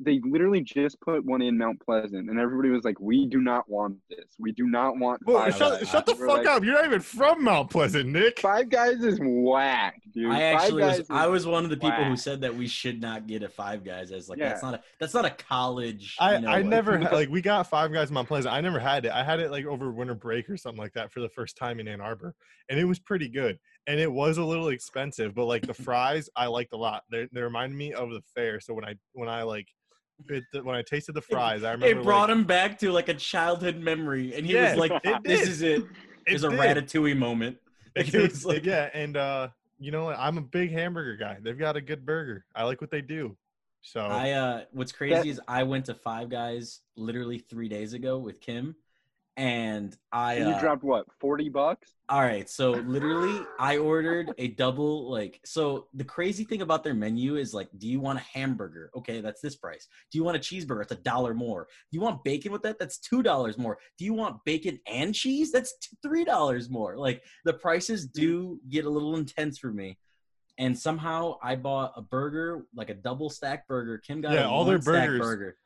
E: they literally just put one in Mount Pleasant, and everybody was like, "We do not want this. We do not want."
B: Well,
E: Five
B: shut,
E: Guys."
B: shut the
E: We're
B: fuck
E: like,
B: up. You're not even from Mount Pleasant, Nick.
E: Five Guys is whack, dude.
D: I actually was. I was one of the people who said that we should not get a Five Guys as like
E: Yeah.
D: that's not a that's not a college.
B: I,
D: you know,
B: I
D: like-
B: never had, like we got Five Guys in Mount Pleasant. I never had it. I had it like over winter break or something like that for the first time in Ann Arbor, and it was pretty good. And it was a little expensive, but like the fries, I liked a lot. They they reminded me of the fair. So when I when I like bit the, when I tasted the fries, I remember
D: It brought
B: like,
D: him back to like a childhood memory, and he
B: Yeah,
D: was like,
B: it
D: "This
B: did.
D: is it."
B: it
D: There's a
B: did.
D: ratatouille moment.
B: It
D: Like,
B: did.
D: it was like,
B: yeah, and uh, you know. I'm a big hamburger guy. They've got a good burger. I like what they do. So
D: I uh, what's crazy is I went to Five Guys literally three days ago with Kim, and I
E: And you
D: uh,
E: dropped what? Forty bucks?
D: All right, so literally, I ordered a double like. So the crazy thing about their menu is like, do you want a hamburger? Okay, that's this price. Do you want a cheeseburger? It's a dollar more. Do you want bacon with that? That's two dollars more. Do you want bacon and cheese? That's three dollars more. Like the prices do get a little intense for me. And somehow I bought a burger, like a double stack burger. Kim got
B: Yeah,
D: a
B: all their
D: one-stack
B: burgers-
D: burger.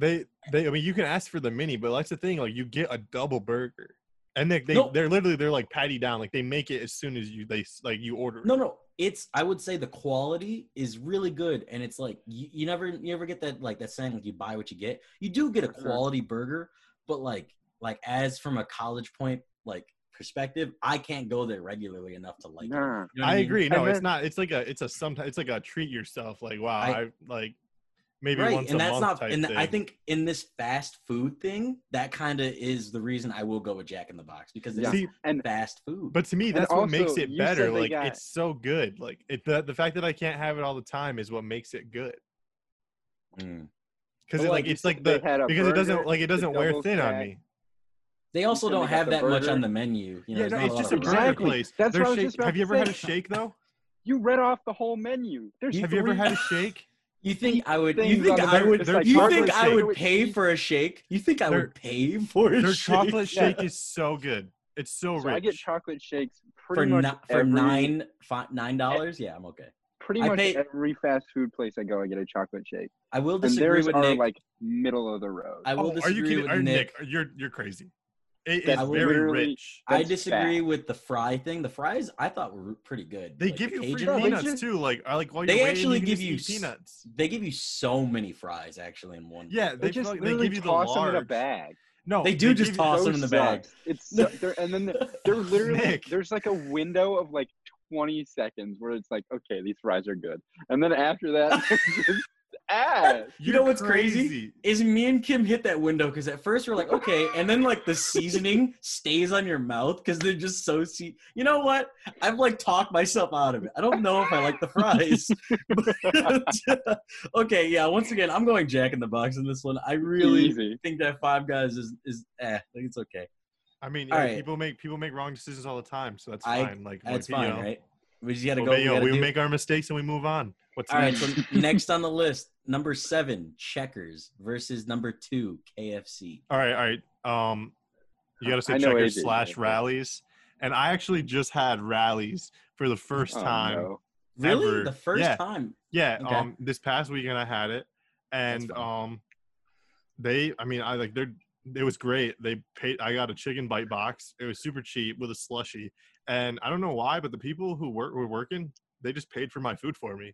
B: They they I mean you can ask for the mini, but that's the thing. Like you get a double burger, and they they
D: No.
B: they're literally they're like patty down. Like they make it as soon as you they like you order. it.
D: No, no, it's I would say the quality is really good, and it's like you, you never you ever get that like that saying like you buy what you get. You do get a quality burger, but like like as from a college point like perspective, I can't go there regularly enough to like. it. You know what
B: I
D: mean?
B: agree. No,
E: And
B: it's
E: then-
B: not. It's like a it's a sometimes it's like a treat yourself. Like wow, I,
D: I-
B: like maybe
D: Right,
B: once
D: and
B: a
D: that's
B: month
D: not.
B: type
D: And
B: thing.
D: I think in this fast food thing, that kind of is the reason I will go with Jack in the Box because it's
E: Yeah.
B: See,
E: And
D: fast food.
B: but to me
E: And
B: that's what makes it better. Like
E: got-
B: it's so good. Like it the, the fact that I can't have it all the time is what makes it good.
D: Mm.
B: Because
E: But
B: like it's like the
E: had a
B: because it doesn't like it doesn't wear
E: double
B: thin on me.
D: They also don't have
E: the
D: that much on the menu. You know,
B: Yeah, no, it's just a
D: of
B: burger
E: Exactly.
B: place.
E: That's
B: Their
E: what
B: shake- have you ever had a shake though?
E: You read off the whole menu. There's
B: Have you ever had a shake?
D: You think I would? You think I would?
E: Like
D: you
B: chocolate
D: think I would pay for a shake? You think I
B: Their-
D: would pay for a
B: Their
D: shake
B: chocolate
E: Yeah.
B: shake is so good. It's so,
E: So
B: rich.
E: I get chocolate shakes
D: for
E: pretty much
D: ni- for
E: every,
D: nine nine dollars? Yeah, I'm okay.
E: Pretty
D: I
E: much
D: pay-
E: every fast food place I go, I get a chocolate shake,
D: I will disagree
E: theirs
D: with
E: are
D: Nick.
E: like middle of the road.
D: I will
B: Oh, are you
D: disagree
B: kidding?
D: with
B: Are,
D: Nick.
B: Nick, you're you're crazy. It is
E: That's
B: very rich.
D: I disagree
E: fat.
D: with the fry thing. The fries I thought were pretty good.
B: They
D: Like,
B: give
D: the
B: you
D: Cajun
E: No, they
D: ones,
B: peanuts
E: just-
B: too. Like, I like while
D: They
B: you're waiting,
D: actually
B: you can
D: give you
B: eat
D: s-
B: peanuts.
D: They give you so many fries actually in one.
B: Yeah,
E: they
B: they
E: just
B: like, they give you the
E: toss them in a bag.
B: No,
D: They do just toss them in the bag.
E: sucks. It's so, they're, and then they're, they're literally
B: Nick.
E: there's like a window of like 20 seconds where it's like okay these fries are good, and then after that they're just ass.
D: You know
B: You're
D: what's crazy? Is me and Kim hit that window because at first we're like, okay, and then like the seasoning stays on your mouth because they're just so see. You know what? I've like talked myself out of it. I don't know if I like the fries. But- okay, yeah. Once again, I'm going Jack in the Box in this one. I really
E: Easy.
D: think that Five Guys is is eh. Like it's okay.
B: I mean, yeah,
D: right.
B: people make people make wrong decisions all the time, so that's
D: I-
B: fine. Like,
D: That's
B: like,
D: fine,
B: you know,
D: right? We just gotta
B: well,
D: go.
B: but, you
D: gotta
B: we
D: do-
B: make our mistakes and we move on. What's
D: All right,
B: next?
D: so next on the list, number seven, Checkers versus number two, KFC.
B: all right, all right. Um, you got to say
E: I
B: checkers
E: AJ,
B: slash
E: yeah.
B: Rally's, and I actually just had Rally's for the first
E: Oh,
B: time.
E: no.
D: Really,
B: Ever.
D: the first
B: Yeah.
D: time.
B: Yeah,
D: Okay.
B: um, this past weekend I had it, and um, they, I mean, I like they're, it was great. They paid. I got a chicken bite box. It was super cheap with a slushy, and I don't know why, but the people who work were working, they just paid for my food for me.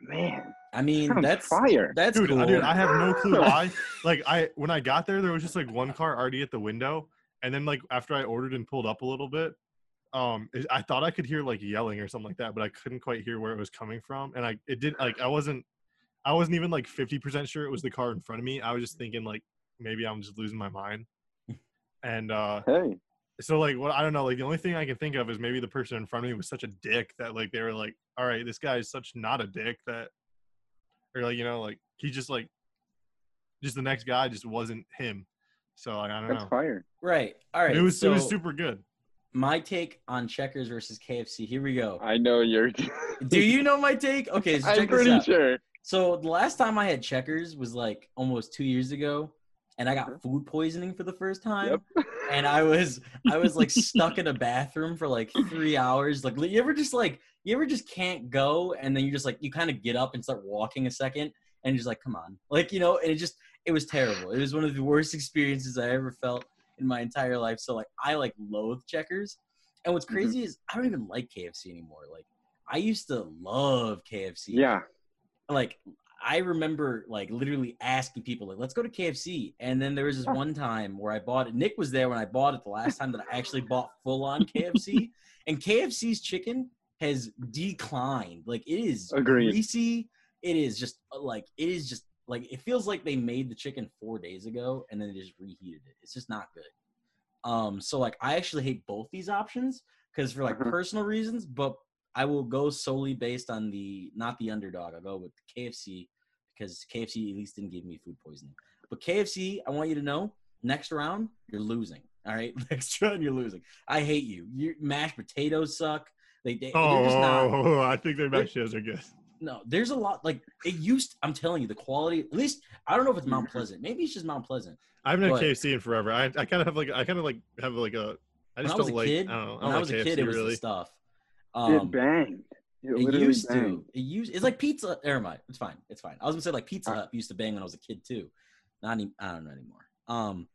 E: Man,
D: I mean,
E: sounds
D: that's
E: fire.
D: that's
B: dude,
D: cool.
B: I- dude, I have no clue why. Like I, when I got there, there was just like one car already at the window, and then like after I ordered and pulled up a little bit, um, I thought I could hear like yelling or something like that, but I couldn't quite hear where it was coming from, and I it didn't like I wasn't, I wasn't even like fifty percent sure it was the car in front of me. I was just thinking like maybe I'm just losing my mind, and uh,
E: Hey,
B: so like what I don't know, like the only thing I can think of is maybe the person in front of me was such a dick that like they were like, all right, this guy is such not a dick that, or like you know like he just like, just the next guy just wasn't him. So like, I don't
E: that's
B: know.
E: fire.
D: right. All right.
B: It was
D: so
B: it was super good.
D: my take on Checkers versus KFC. Here we go.
E: I know you're.
D: Do you know my take? Okay, so
E: I'm
D: check this
E: pretty
D: out.
E: sure.
D: So the last time I had Checkers was like almost two years ago, and I got food poisoning for the first time.
E: Yep.
D: And I was I was like stuck in a bathroom for like three hours. Like you ever just like you ever just can't go and then you just like you kind of get up and start walking a second and you're just like come on like you know and it just it was terrible. It was one of the worst experiences I ever felt in my entire life. So like I like loathe checkers. And what's
E: Mhm.
D: crazy is I don't even like KFC anymore. Like I used to love KFC.
E: Yeah.
D: Like I remember like literally asking people like let's go to KFC. And then there was this
E: Oh.
D: one time where I bought it. Nick was there when I bought it the last time that I actually bought full on KFC. and KFC's chicken has declined. Like it is
E: Agreed.
D: greasy. It is just uh, like it is just like it feels like they made the chicken four days ago and then they just reheated it. It's just not good. Um, so like I actually hate both these options because for like
E: Mhm.
D: personal reasons, but I will go solely based on the not the underdog. I'll go with KFC because KFC at least didn't give me food poisoning. But KFC, I want you to know, next round you're losing. All right, next round you're losing. I hate you. Your mashed potatoes suck. They, they
B: Oh,
D: they're just not.
B: Oh, I think their mashed potatoes are good.
D: No, there's a lot like it used. I'm telling you, the quality. At least I don't know if it's Mount. Pleasant. Maybe it's just Mount Pleasant.
B: I haven't had KFC in forever. I, I kind of have like I kind of like have like a I
D: When
B: just
D: I was
B: don't
D: a
B: like
D: kid,
B: I don't know. I
D: when
B: don't
D: I
B: like
D: was a kid, it was
B: really.
D: the stuff.
E: It
D: Um,
E: banged. It,
D: It used
E: banged.
D: to. It used. It's like pizza. Never mind. It's fine. It's fine. I was gonna say like Pizza
E: Uh,
D: Hut used to bang when I was a kid too. Not any. I don't know anymore. Um,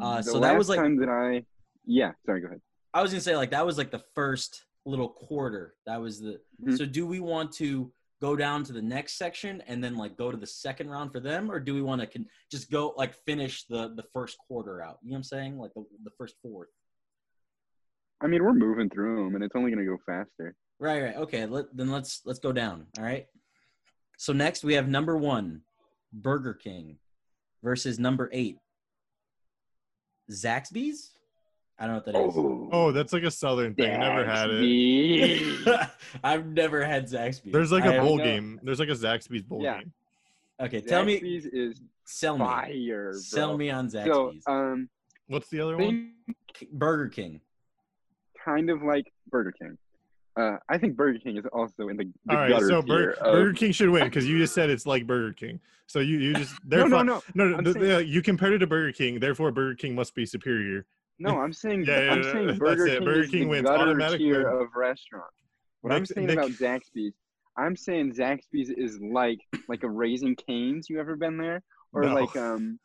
D: Uh,
E: the
D: so that was, like-
E: time that I. Yeah. Sorry. Go ahead.
D: I was gonna say like that was like the first little quarter. That was the.
E: Mhm.
D: So do we want to go down to the next section and then like go to the second round for them, or do we want to con- just go like finish the the first quarter out? You know what I'm saying? Like the the first fourth.
E: I mean, we're moving through them, and it's only gonna go faster.
D: Right, right. Okay, let, then let's let's go down. All right. So next we have number one, Burger King, versus number eight, Zaxby's. I don't know what that is.
B: Oh, that's like a southern thing. Never had it.
D: I've never had Zaxby's.
B: There's like
D: I
B: a
D: have-
B: bowl
E: know.
B: game. There's like a Zaxby's bowl
E: Yeah.
B: game.
D: Okay, tell me,
E: Zaxby's is
D: sell me,
E: fire,
D: sell me on Zaxby's.
E: So,
D: Zaxby's.
E: um,
B: What's the other one?
D: Burger King.
E: Kind of like Burger King. Uh, I think Burger King is also in the, the
B: All right,
E: gutter
B: so Bur-
E: of-
B: Burger King should win because you just said it's like Burger King. So you you just
E: No,
B: therefore
E: no, no,
B: no no,
E: I'm saying-
B: you compared it to Burger King. Therefore, Burger King must be superior.
E: no. I'm saying
B: Yeah, yeah,
E: I'm
B: yeah,
E: saying
B: that's
E: Burger
B: it.
E: King
B: Burger
E: is
B: King
E: the
B: wins.
E: gutter tier
B: win.
E: of restaurant. What
B: Nick-
E: I'm saying
B: Nick-
E: about Zaxby's, I'm saying Zaxby's is like like a Raising Canes. You ever been there? Or
B: No.
E: like um,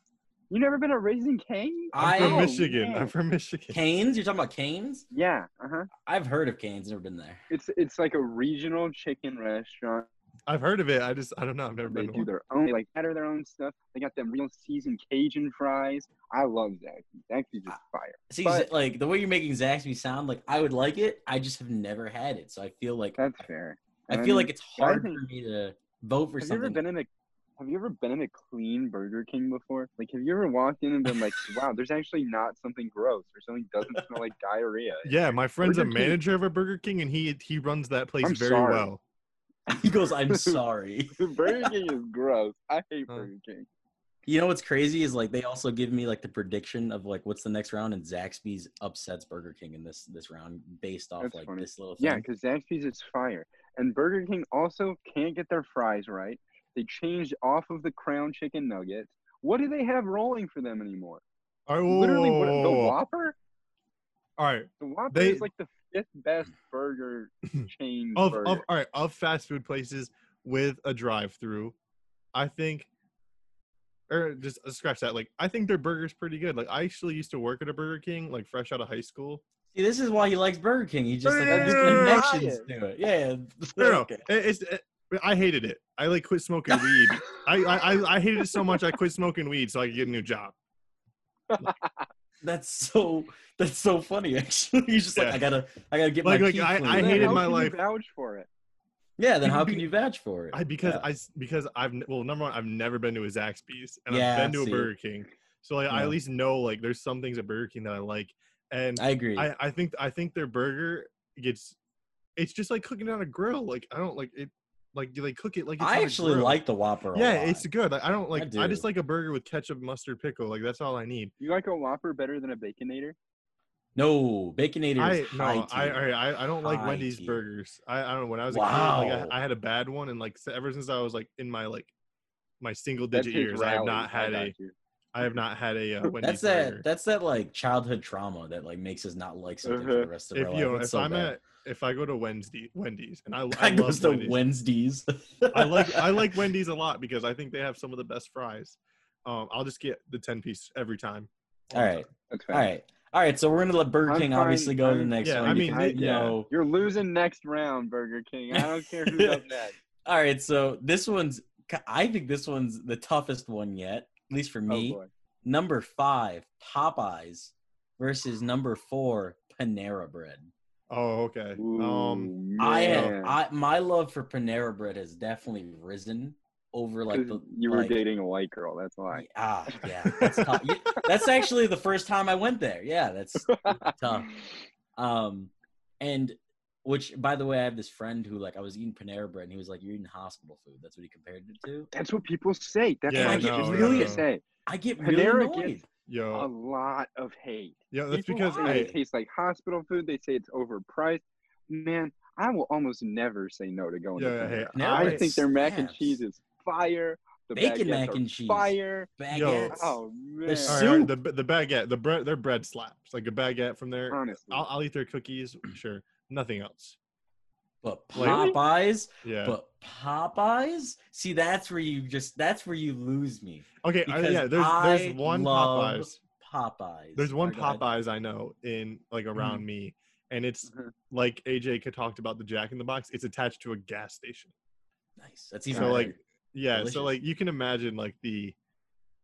E: you never been to Raising Canes?
B: I'm from
E: Oh,
B: Michigan.
E: man.
B: I'm from Michigan.
D: Canes? You're talking about Canes?
E: Yeah, uh huh.
D: I've heard of Canes, never been there.
E: It's it's like a regional chicken restaurant.
B: I've heard of it. I just I don't know. I've never
E: They
B: been to
E: do
B: one.
E: their own, they like batter their own stuff. They got them real seasoned Cajun fries. I love Zaxby's. Zaxby's is fire.
D: See,
E: But-
D: like the way you're making Zaxby sound, like I would like it. I just have never had it, so I feel like
E: That's fair.
D: I
E: And
D: feel
E: mean,
D: like it's
E: I
D: hard
E: think-
D: for me to vote for
E: Have you ever
D: something.
E: been in a Have you ever been in a clean Burger King before? Like, have you ever walked in and been like, "Wow, there's actually not something gross or something doesn't smell like diarrhea"?
B: Yeah, my friend's a
E: Burger King-
B: manager of a Burger King, and he he runs that place
E: I'm
B: very
E: sorry.
B: well.
D: he goes, "I'm sorry."
E: Burger King is gross. I hate
B: Huh.
E: Burger King.
D: You know what's crazy is like they also give me like the prediction of like what's the next round, and Zaxby's upsets Burger King in this this round based off
E: That's
D: like
E: funny.
D: this little thing.
E: Yeah, because Zaxby's is fire, and Burger King also can't get their fries right. They changed off of the Crown Chicken Nuggets. What do they have rolling for them anymore?
B: All right,
E: Literally, what, the
B: whoa, whoa, whoa.
E: Whopper.
B: All right,
E: The Whopper
B: They-
E: is like the fifth best burger chain
B: of
E: burger.
B: of all right of fast food places with a drive-through, I think, or just uh, scratch that. Like I think their burger's pretty good. Like I actually used to work at a Burger King, like fresh out of high school.
D: See, this is why he likes Burger King. He just like
B: no,
D: connections to it. Yeah.
B: No, no,
D: Okay.
B: it- it's. It, I hated it. I like quit smoking weed. I, I I I hated it so much. I quit smoking weed so I could get a new job.
D: That's so that's so funny. Actually, he's just like
B: Yeah.
D: I gotta I gotta get
B: Like-
D: my
B: like,
D: teeth
B: I- I hated
E: how
B: my
E: can you
B: life.
E: vouch for it.
D: Yeah, then how can you vouch for it?
B: I because
D: Yeah.
B: I s- because I've well number one I've never been to a Zaxby's and
D: Yeah,
B: I've been to a. Burger King, so like I at least know like there's some things at Burger King that I like, and
D: I agree.
B: I I think I think their burger gets it's just like cooking on a grill. Like I don't like it like do they cook it like it's
D: I actually like the Whopper. a
B: yeah
D: lot.
B: it's good. Like, I don't like I, just
D: do.
B: like a burger with ketchup, mustard, pickle. Like that's all I need.
E: You like a Whopper better than a Baconator?
D: no Baconator.
B: I
D: is high
B: no I,
D: tier.
B: I I don't like
D: High
B: Wendy's
D: tier.
B: burgers. I, I don't know when I was a
D: Wow.
B: kid like I, I had a bad one and like s- ever since I was like in my like my single
E: That's
B: digit
E: his
B: years I have
E: rally.
B: not had
E: got
B: a
E: you.
B: I have not had a uh, Wendy's
D: That's
B: burger.
D: that. That's that like childhood trauma that like makes us not like something for the
E: Uh-huh.
D: rest of
B: if
D: our
B: you
D: life.
B: if
D: so
B: I'm
D: bad.
B: at if I go to Wednesday Wendy's and I, I
D: I
B: love
D: goes to
B: Wendy's.
D: Wednesdays.
B: I like I like Wendy's a lot because I think they have some of the best fries. Um, I'll just get the ten piece every time.
D: All
B: the
D: right.
B: time.
E: That's
D: All
E: fine.
D: right. All right. So we're gonna let Burger
E: I'm
D: King
E: fine.
D: obviously go to the next
B: Yeah,
D: one.
B: I mean,
D: because,
B: they-
D: you
B: yeah.
D: know.
E: You're losing next round, Burger King. I don't care who's up next.
D: All right. So this one's. I think this one's the toughest one yet, at least for me.
E: Oh
D: number five, Popeyes versus number four, Panera Bread.
B: Oh, okay.
E: Ooh,
B: Um,
D: I have. I my love for Panera Bread has definitely risen over like the
E: you were
D: like,
E: dating a white girl. That's why.
D: Ah, yeah, that's tough. That's actually the first time I went there. Yeah, that's tough. Um, and which, by the way, I have this friend who like I was eating Panera Bread, and he was like, "You're eating hospital food." That's what he compared it to.
E: That's what people say. That's
B: Yeah,
E: what
D: no,
E: I
D: no,
E: really
D: no.
E: say.
D: I get really
E: Panera
D: annoyed.
E: gets a lot of hate.
B: Yeah, that's
E: People
B: because
E: say
B: hey,
E: it tastes like hospital food. They say it's overpriced. Man, I will almost never say no to going
B: Yeah,
E: to
B: yeah,
E: Panera.
B: hey,
D: Now
E: I
D: it
E: think their mac and cheese is fire. The
D: Bacon mac and cheese.
E: Fire.
D: Baguettes.
E: Oh man.
D: There's
B: all right, all right, the the baguette, the bread, their bread slaps like a baguette from there.
E: Honestly.
B: I'll, I'll eat their cookies, sure. Nothing else.
D: But
B: Like-
D: Popeyes,
B: Yeah.
D: but Popeyes. See, that's where you just that's where you lose me.
B: okay. I,
D: because
B: yeah. There's
D: I
B: there's one
D: love
B: Popeyes.
D: Popeyes.
B: There's one
D: Alright, go.
B: Popeyes I know in like around me, and it's
E: Mhm.
B: like AJ could talked about the Jack in the Box. It's attached to a gas station.
D: Nice. That's even
B: So like, yeah.
D: Delicious.
B: So like, you can imagine like the,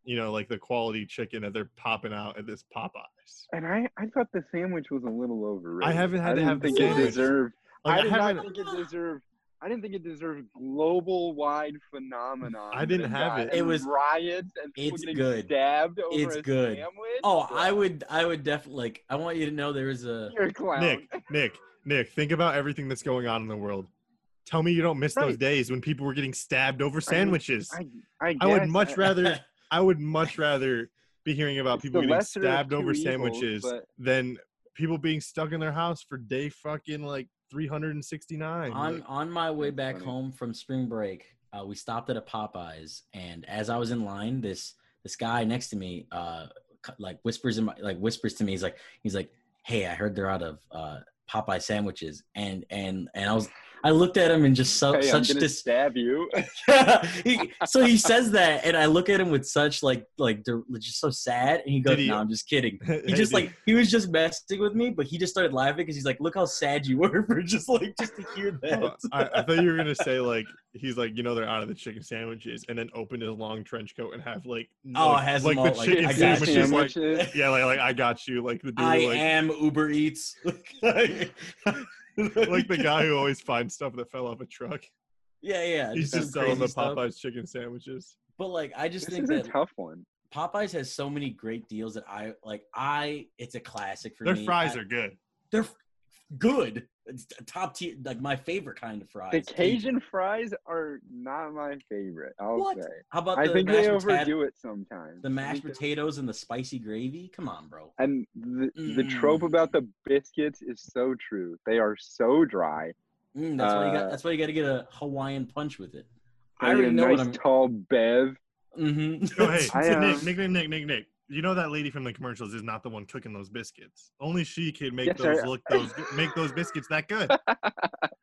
B: you know, like the quality chicken that they're popping out at this Popeyes.
E: And I, I thought the sandwich was a little overrated.
B: I haven't had to have the
E: think
B: sandwich.
E: it deserved.
B: Like,
E: I did not think it deserved. I didn't think it deserved global wide phenomenon.
B: I didn't have it.
D: It was-
E: riots and people
D: it's
E: getting
D: good.
E: stabbed over
D: It's
E: a
D: good.
E: sandwich.
D: Oh, I would I would definitely like I want you to know there is a
E: You're a clown.
B: Nick, Nick, Nick, think about everything that's going on in the world. Tell me you don't miss those
E: Right.
B: days when people were getting stabbed over sandwiches.
E: I, I,
B: I would
E: guess
B: much
E: I-
B: rather I would much rather be hearing about
E: It's
B: people
E: the
B: getting
E: lesser of
B: stabbed
E: two
B: over
E: evils,
B: sandwiches
E: but-
B: than people being stuck in their house for day fucking like 369.
D: on
B: Like,
D: on my way back
E: funny.
D: home from spring break. Uh, we stopped at a Popeyes, and as I was in line, this this guy next to me, uh, like whispers in my like whispers to me. He's like, he's like, "Hey, I heard they're out of uh, Popeye sandwiches," and and and I was I looked at him and just so,
E: Hey,
D: such
E: gonna
D: dis-
E: stab you.
D: he, so he says that, and I look at him with such like like just so sad, and he goes,
B: he-
D: "No, I'm just kidding." He just like he was just messing with me, but he just started laughing because he's like, "Look how sad you were for just like just to hear that."
B: Oh, I, I thought you were gonna say like he's like you know they're out of the chicken sandwiches and then open his long trench coat and have like
D: Oh,
B: like,
D: has
B: like
D: them
B: the
D: all, like,
B: chicken sandwiches like yeah like like I got you like the dude
D: I
B: like
D: am Uber Eats.
B: Like the guy who always finds stuff that fell off a truck.
D: Yeah, yeah.
B: He's
D: some
B: just selling the
D: crazy stuff.
B: Popeyes chicken sandwiches.
D: But like, I just
E: This
D: think
E: is a
D: that
E: tough one.
D: Popeyes has so many great deals that I like. I it's a classic for
B: Their
D: me.
B: fries
D: I-
B: are good.
D: they're f- good. It's t- top tier, like my favorite kind of fries.
E: The Cajun fries are not my favorite. I'll
D: What?
E: say.
D: How about
E: I think
D: mashed
E: they
D: potato-
E: overdo it sometimes.
D: The mashed potatoes and the spicy gravy. Come on, bro.
E: And the, the trope
D: Mm.
E: about the biscuits is so true. They are so dry.
D: Mm, that's why you got.
E: Uh,
D: That's why you got to get a Hawaiian punch with it. I
E: They
D: already
E: need
D: know
E: a
D: what
E: nice
D: I'm.
E: tall bev.
D: Mm-hmm.
B: Oh hey,
E: I, um,
B: Nick, Nick, Nick, Nick, Nick. You know that lady from the commercials is not the one cooking those biscuits. Only she can make
E: Yes,
B: those
E: I-
B: look those make those biscuits that good. I,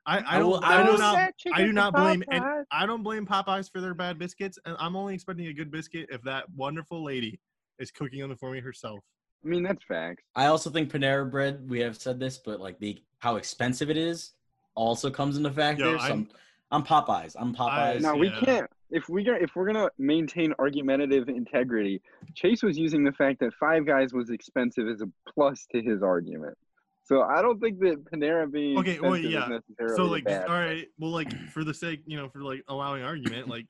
B: I
D: I
B: don't
D: will-
B: I,
D: I
B: do
D: will
B: not I do not blame and
E: Popeyes.
B: I don't blame Popeyes for their bad biscuits, and I'm only expecting a good biscuit if that wonderful lady is cooking them for me herself.
E: I mean, that's facts.
D: I also think Panera Bread. We have said this, but like the how expensive it is also comes into factor.
B: Yo,
D: so
B: I'm-
D: I'm, I'm Popeyes. I'm Popeyes.
E: Now we
B: yeah.
E: can't. If we gonna if we're gonna maintain argumentative integrity, Chase was using the fact that Five Guys was expensive as a plus to his argument. So I don't think that Panera being
B: Okay,
E: expensive
B: well, yeah.
E: is necessarily
B: So like,
E: bad.
B: all right, well, like for the sake, you know, for like allowing argument, like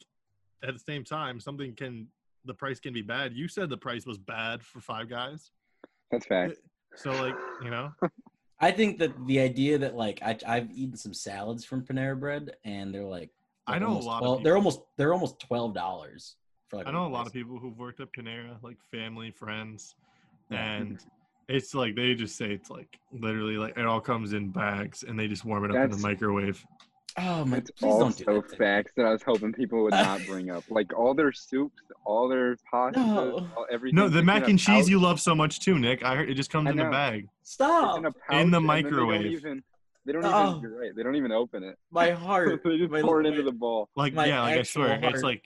B: at the same time, something can the price can be bad. You said the price was bad for Five Guys,
E: That's fact.
B: so like, you know,
D: I think that the idea that like I, I've eaten some salads from Panera Bread and they're like,
B: I
D: like
B: know a
D: almost
B: lot of
D: 12 They're almost they're almost twelve dollars for like.
B: I know a lot of people who've worked at Panera, like family, friends, and it's like they just say it's like literally like it all comes in bags and they just warm it up in the microwave.
D: Oh my!
E: It's
D: Please
E: all
D: don't do that. to
E: facts that I was hoping people would not bring up. Like all their soups, all their pastas,
D: No.
E: all, everything.
B: No, the mac and cheese you love so much too, Nick. I heard it just comes in a
E: know.
B: bag.
E: It's
D: Stop!
E: in, a pouch,
B: In the microwave.
E: They don't even. They don't
D: Oh.
E: even. You're right. They don't even open it.
D: My heart.
E: they just
D: my-
E: pour it into the bowl.
B: Like
D: My
B: yeah, like I
D: actual
B: swear, it's like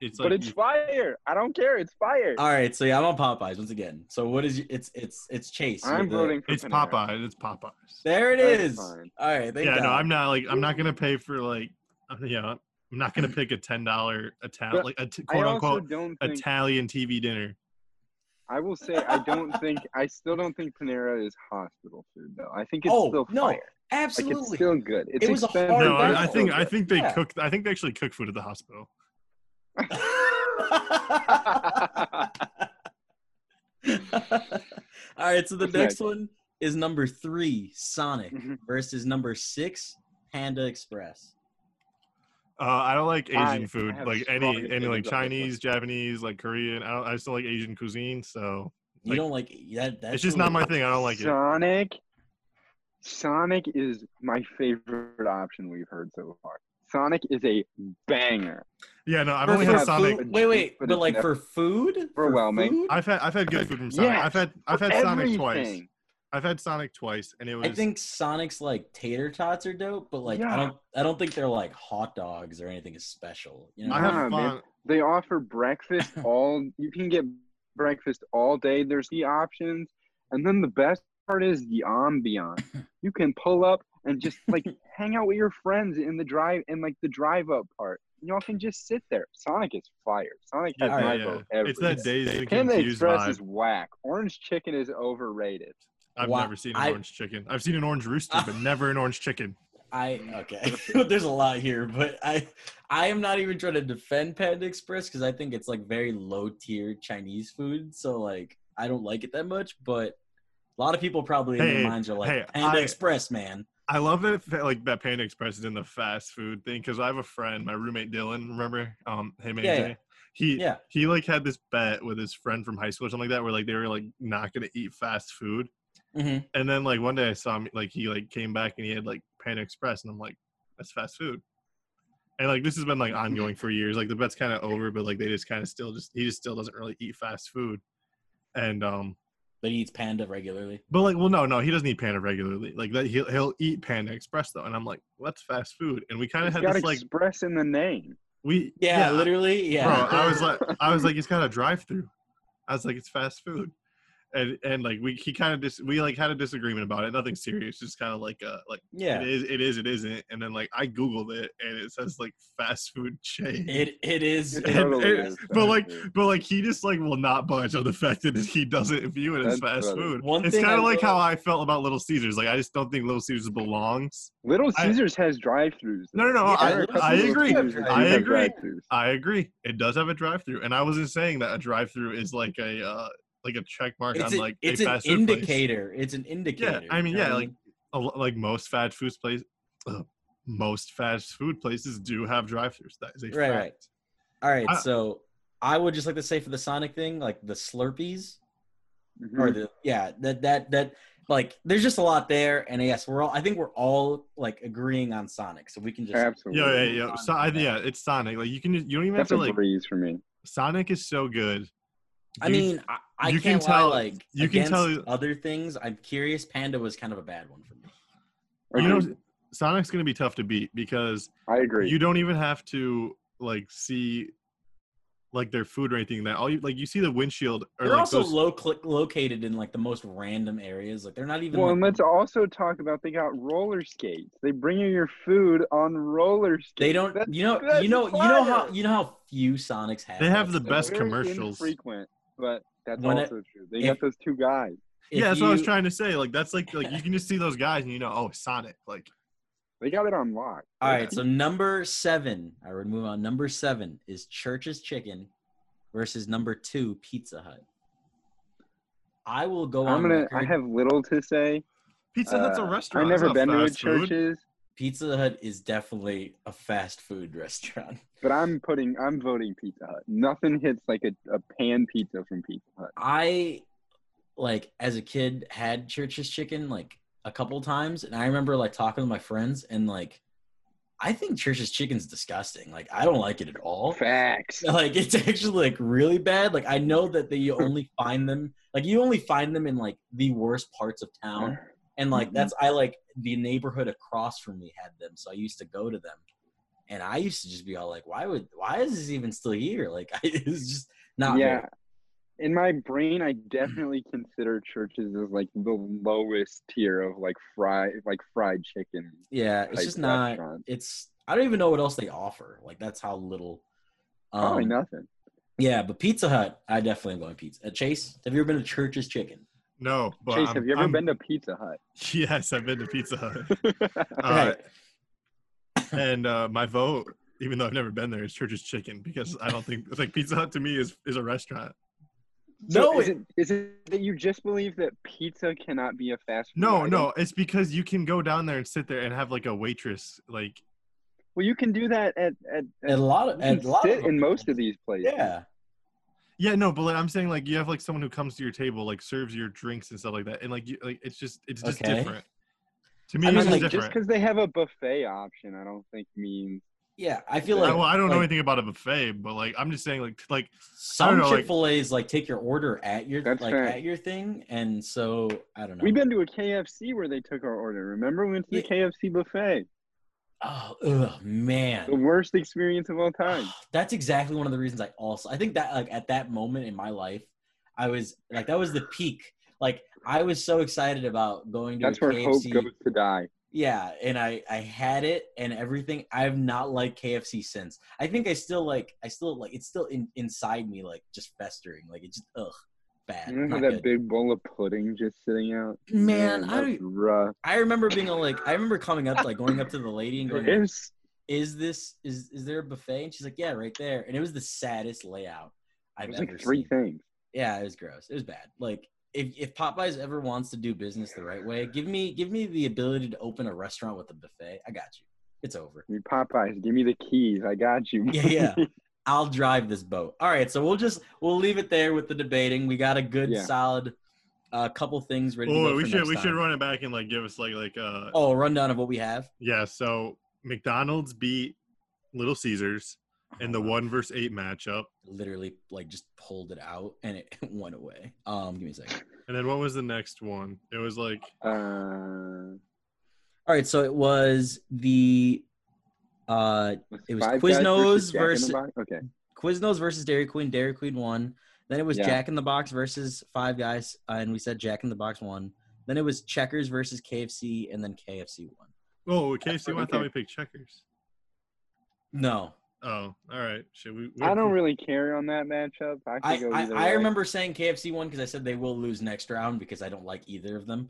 B: it's like
E: but it's fire. I don't care. It's fire.
D: All right, so yeah, I'm on Popeyes once again. So what is you, it's it's it's Chase.
E: I'm
D: with the-
E: voting for
B: it's
E: Panera.
B: Popeyes. It's Popeyes.
D: There it
E: That's
D: is.
E: fine.
D: All right, thank
B: yeah, no, I'm not like I'm not gonna pay for like uh, you know I'm not gonna pick a ten dollar Italian like a t-
E: I
B: quote
E: also
B: unquote
E: don't think.
B: Italian TV dinner.
E: I will say I don't think. I still don't think Panera is hospital food though. I think it's
D: Oh,
E: still
D: no,
E: fire. Like
D: Absolutely.
E: it's still good. It's
D: It was a
E: expensive.
D: hard
B: No,
E: but it's
B: I, I
E: still
B: think I
E: good.
B: think they
D: Yeah.
B: cook. I think they actually cook food at the hospital.
D: All right, so the
E: What's
D: next
E: next?
D: one is number three, Sonic
E: Mhm.
D: versus number six, Panda Express.
B: Uh, I don't like Asian
E: I- I
B: food,
E: have
B: like any any like
E: on this one.
B: Chinese, Japanese, like Korean. I don't. I still like Asian cuisine, so
D: You
B: Like,
D: don't like that? That's
B: it's just not my thing. I don't like it.
E: Sonic. Sonic is my favorite option we've heard so far. Sonic is a banger.
B: Yeah, no, I've
D: For-
B: only
D: for
B: had Sonic.
D: food- Wait, wait,
E: but
D: but, like
E: never-
D: for food,
E: For whelming.
D: food?
B: I've had I've had good food from Sonic.
E: Yes,
B: I've had I've
E: for
B: had Sonic twice. I've had Sonic twice, and it was
D: I think Sonic's like tater tots are dope, but like I don't I don't think they're like hot dogs or anything is special. You know?
B: I
E: Nah,
B: have
E: man.
B: fun.
E: They offer breakfast all. You can get breakfast all day. There's the options, and then the best part is the ambiance. You can pull up and just like hang out with your friends in the drive in like the drive up part. Y'all can just sit there. Sonic is fire. Sonic has
B: Yeah,
E: my
B: yeah.
E: vote every
B: It's that
E: day.
B: Dazed and
E: Panda Express
B: vibe.
E: is whack. Orange chicken is overrated.
B: I've
D: Wow,
B: never seen an
D: I-
B: orange chicken. I've seen an orange rooster, but never an orange chicken.
D: I okay. There's a lot here, but I I am not even trying to defend Panda Express because I think it's like very low tier Chinese food. So like I don't like it that much, but a lot of people probably in their minds are like
B: hey,
D: Panda
B: I-
D: Express, man.
B: I love that like that Panda Express is in the fast food thing because I have a friend, my roommate Dylan. Remember um him AJ?
D: Yeah, yeah.
B: He
D: Yeah.
B: he like had this bet with his friend from high school or something like that where like they were like not gonna eat fast food.
D: hmm
B: And then like one day I saw him like he like came back and he had like Panda Express and I'm like, that's fast food. And like this has been like ongoing for years. Like the bet's kind of over, but like they just kind of still just he just still doesn't really eat fast food. And um
D: But he eats Panda regularly.
B: but like well no no he doesn't eat Panda regularly. Like that he'll he'll eat Panda Express though. And I'm like, well, that's fast food. And we kind of had
E: got
B: this like
E: express in the name.
B: we
D: Yeah, literally. Yeah.
B: Bro, I was like, I was like, he's got a drive-through. I was like, it's fast food, and and like we he kind of dis we like had a disagreement about it. Nothing serious, just kind of like uh like
D: yeah.
B: it is, it is, it isn't. And then like I googled it, and it says like fast food chain.
D: It it is.
E: It
B: And-
E: totally
B: and-
E: is
B: but like,
E: food.
B: but like he just like will not budge on the fact that he doesn't view it as
E: That's
B: fast
E: funny.
B: food.
D: One
B: it's kind of like how I felt about Little Caesars. Like I just don't think Little Caesars belongs.
E: Little
B: I-
E: Caesars has drive-throughs.
B: No, no, no,
E: though.
D: I-
E: There are a couple
B: I agree.
E: Caesars that do
B: I agree. I agree. It does have a drive-through, and I wasn't saying that a drive-through is like a uh, like a check mark
D: It's,
B: on
D: a-
B: like
D: it's
B: a
D: an
B: fast food place.
D: indicator. It's an indicator.
B: I mean, yeah, like- A Like most fast food places, uh, most fast food places do have drive-throughs. That is a
D: Right,
B: fact.
D: right. All right,
B: I-
D: so I would just like to say for the Sonic thing, like the Slurpees
E: Mhm.
D: or the yeah, that that that like there's just a lot there, and yes, we're all I think we're all like agreeing on Sonic, so we can just
E: Absolutely.
B: Yeah, yeah, yeah. So, I,
D: yeah.
B: yeah, it's Sonic. Like you can, just, you don't even
E: That's
B: have
E: a
B: to like.
E: breeze for me.
B: Sonic is so good.
D: I mean, I, I
B: you can
D: can't
B: tell-
D: lie, like
B: you can tell-
D: other things. I'm curious. Panda was kind of a bad one for me.
B: you know, Sonic's gonna be tough to beat because
E: I agree.
B: you don't even have to like see like their food or anything. That all you like, you see the windshield or
D: They're
B: like
D: also
B: those-
D: low cl- located in like the most random areas. Like they're not even.
E: well,
D: like,
E: and let's also talk about they got roller skates. They bring you your food on roller skates.
D: they don't.
E: That's-
D: You know. You know. You know how. You know how few Sonics have.
B: They have
D: that
B: the
D: stuff?
B: best commercials.
E: Frequent, but that's
D: When it-
E: true. They
D: if-
E: got those two guys.
B: Yeah, that's what I was trying to say. Like that's like like you can just see those guys and you know, oh, Sonic. Like
E: They got it on lock.
D: All right, so number seven, I would move on. Number seven is Church's Chicken versus number two, Pizza Hut. I will go on
E: I'm gonna. I have little to say.
B: Pizza Hut's a
E: Uh,
B: restaurant.
E: I've never been to a
B: food.
E: Church's,
D: Pizza Hut is definitely a fast food restaurant.
E: but I'm putting. I'm voting Pizza Hut. Nothing hits like a, a pan pizza from Pizza Hut.
D: I like as a kid had Church's Chicken like a couple times, and I remember like talking to my friends and like I think Church's chicken's disgusting. Like I don't like it at all.
E: Facts.
D: Like it's actually like really bad. Like I know that they, you only find them like you only find them in like the worst parts of town. And like that's I like the neighborhood across from me had them, so I used to go to them. And I used to just be all like, why would why is this even still here? Like I, it was just not
E: yeah. In my brain, I definitely consider Church's as like the lowest tier of like fried like fried chicken.
D: Yeah, it's just not it's I don't even know what else they offer. Like that's how little
E: Probably
D: um,
E: nothing.
D: Yeah, but Pizza Hut, I definitely am going pizza. Uh, Chase, have you ever been to Church's Chicken?
B: No, but
E: Chase,
B: I'm-
E: have you ever
B: I'm-
E: been to Pizza Hut?
B: Yes, I've been to Pizza Hut. Uh, and uh, my vote, even though I've never been there, is Church's Chicken because I don't think like Pizza Hut to me is is a restaurant.
E: So
D: no,
E: is
D: it,
E: it is it that you just believe that pizza cannot be a fast food?
B: No,
E: item?
B: no, it's because you can go down there and sit there and have like a waitress. Like,
E: Well, you can do that at at,
D: at a lot of
E: you
D: at a lot
E: sit
D: of
E: in most of these places.
D: yeah.
B: Yeah, no, but like, I'm saying like you have like someone who comes to your table, like serves your drinks and stuff like that, and like you like it's just it's just
D: Okay.
B: different. To me,
D: I mean,
B: it's just
D: like,
E: Just because they have a buffet option, I don't think means
D: Yeah, I feel
B: I,
D: like
B: well, I don't know
D: like,
B: anything about a buffet, but like I'm just saying like like
D: Some
B: know, like-
D: Chick Fil A's like take your order at your
E: That's
D: like
E: fair.
D: at your thing, and so I don't know.
E: we've been to a KFC where they took our order. Remember, we went to the KFC buffet.
D: Oh ugh,
E: The worst experience of all time.
D: that's exactly one of the reasons I also I think that like at that moment in my life, I was like that was the peak. Like I was so excited about going to
E: That's where hope
D: KFC.
E: goes to die.
D: Yeah, and I I had it and everything. I've not liked KFC since. I think I still like I still like it's still in, inside me like just festering. Like it's just ugh bad.
E: You know
D: not
E: that
D: good.
E: big bowl of pudding just sitting out?
D: Man, I don't-
E: rough.
D: I remember being all like I remember coming up like going up to the lady and going,
E: It's,
D: "Is this is is there a buffet?" And she's like, "Yeah, right there." And it was the saddest layout I've ever
E: like three
D: seen.
E: things.
D: Yeah, it was gross. It was bad. Like if if Popeyes ever wants to do business the right way, give me give me the ability to open a restaurant with a buffet. I got you. It's over.
E: You Popeyes, give me the keys. I got you.
D: Yeah, yeah. I'll drive this boat. All right, so we'll just we'll leave it there with the debating. We got a good
E: Yeah.
D: solid uh, couple things ready
B: oh, we should
D: next
B: we should run it back and like give us like like uh
D: Oh, a rundown of what we have.
B: yeah. So McDonald's beat Little Caesars in the
D: Oh,
B: one versus eight matchup,
D: literally like just pulled it out and it went away. Um, give me a second.
B: and then what was the next one? It was like
E: Uh,
D: All right, so it was the uh It was
E: Five
D: Quiznos
E: Guys Jack in the
D: versus-
E: Box? Okay.
D: Quiznos versus Dairy Queen. Dairy Queen won. Then it was
E: Yeah.
D: Jack in the Box versus Five Guys, uh, and we said Jack in the Box won. Then it was Checkers versus KFC, and then KFC won.
B: oh KFC. one, I thought we picked checkers.
D: No,
B: Oh, all right. Should we?
E: I don't really care on that matchup. I,
D: I
E: go
D: I, I remember saying KFC won because I said they will lose next round because I don't like either of them.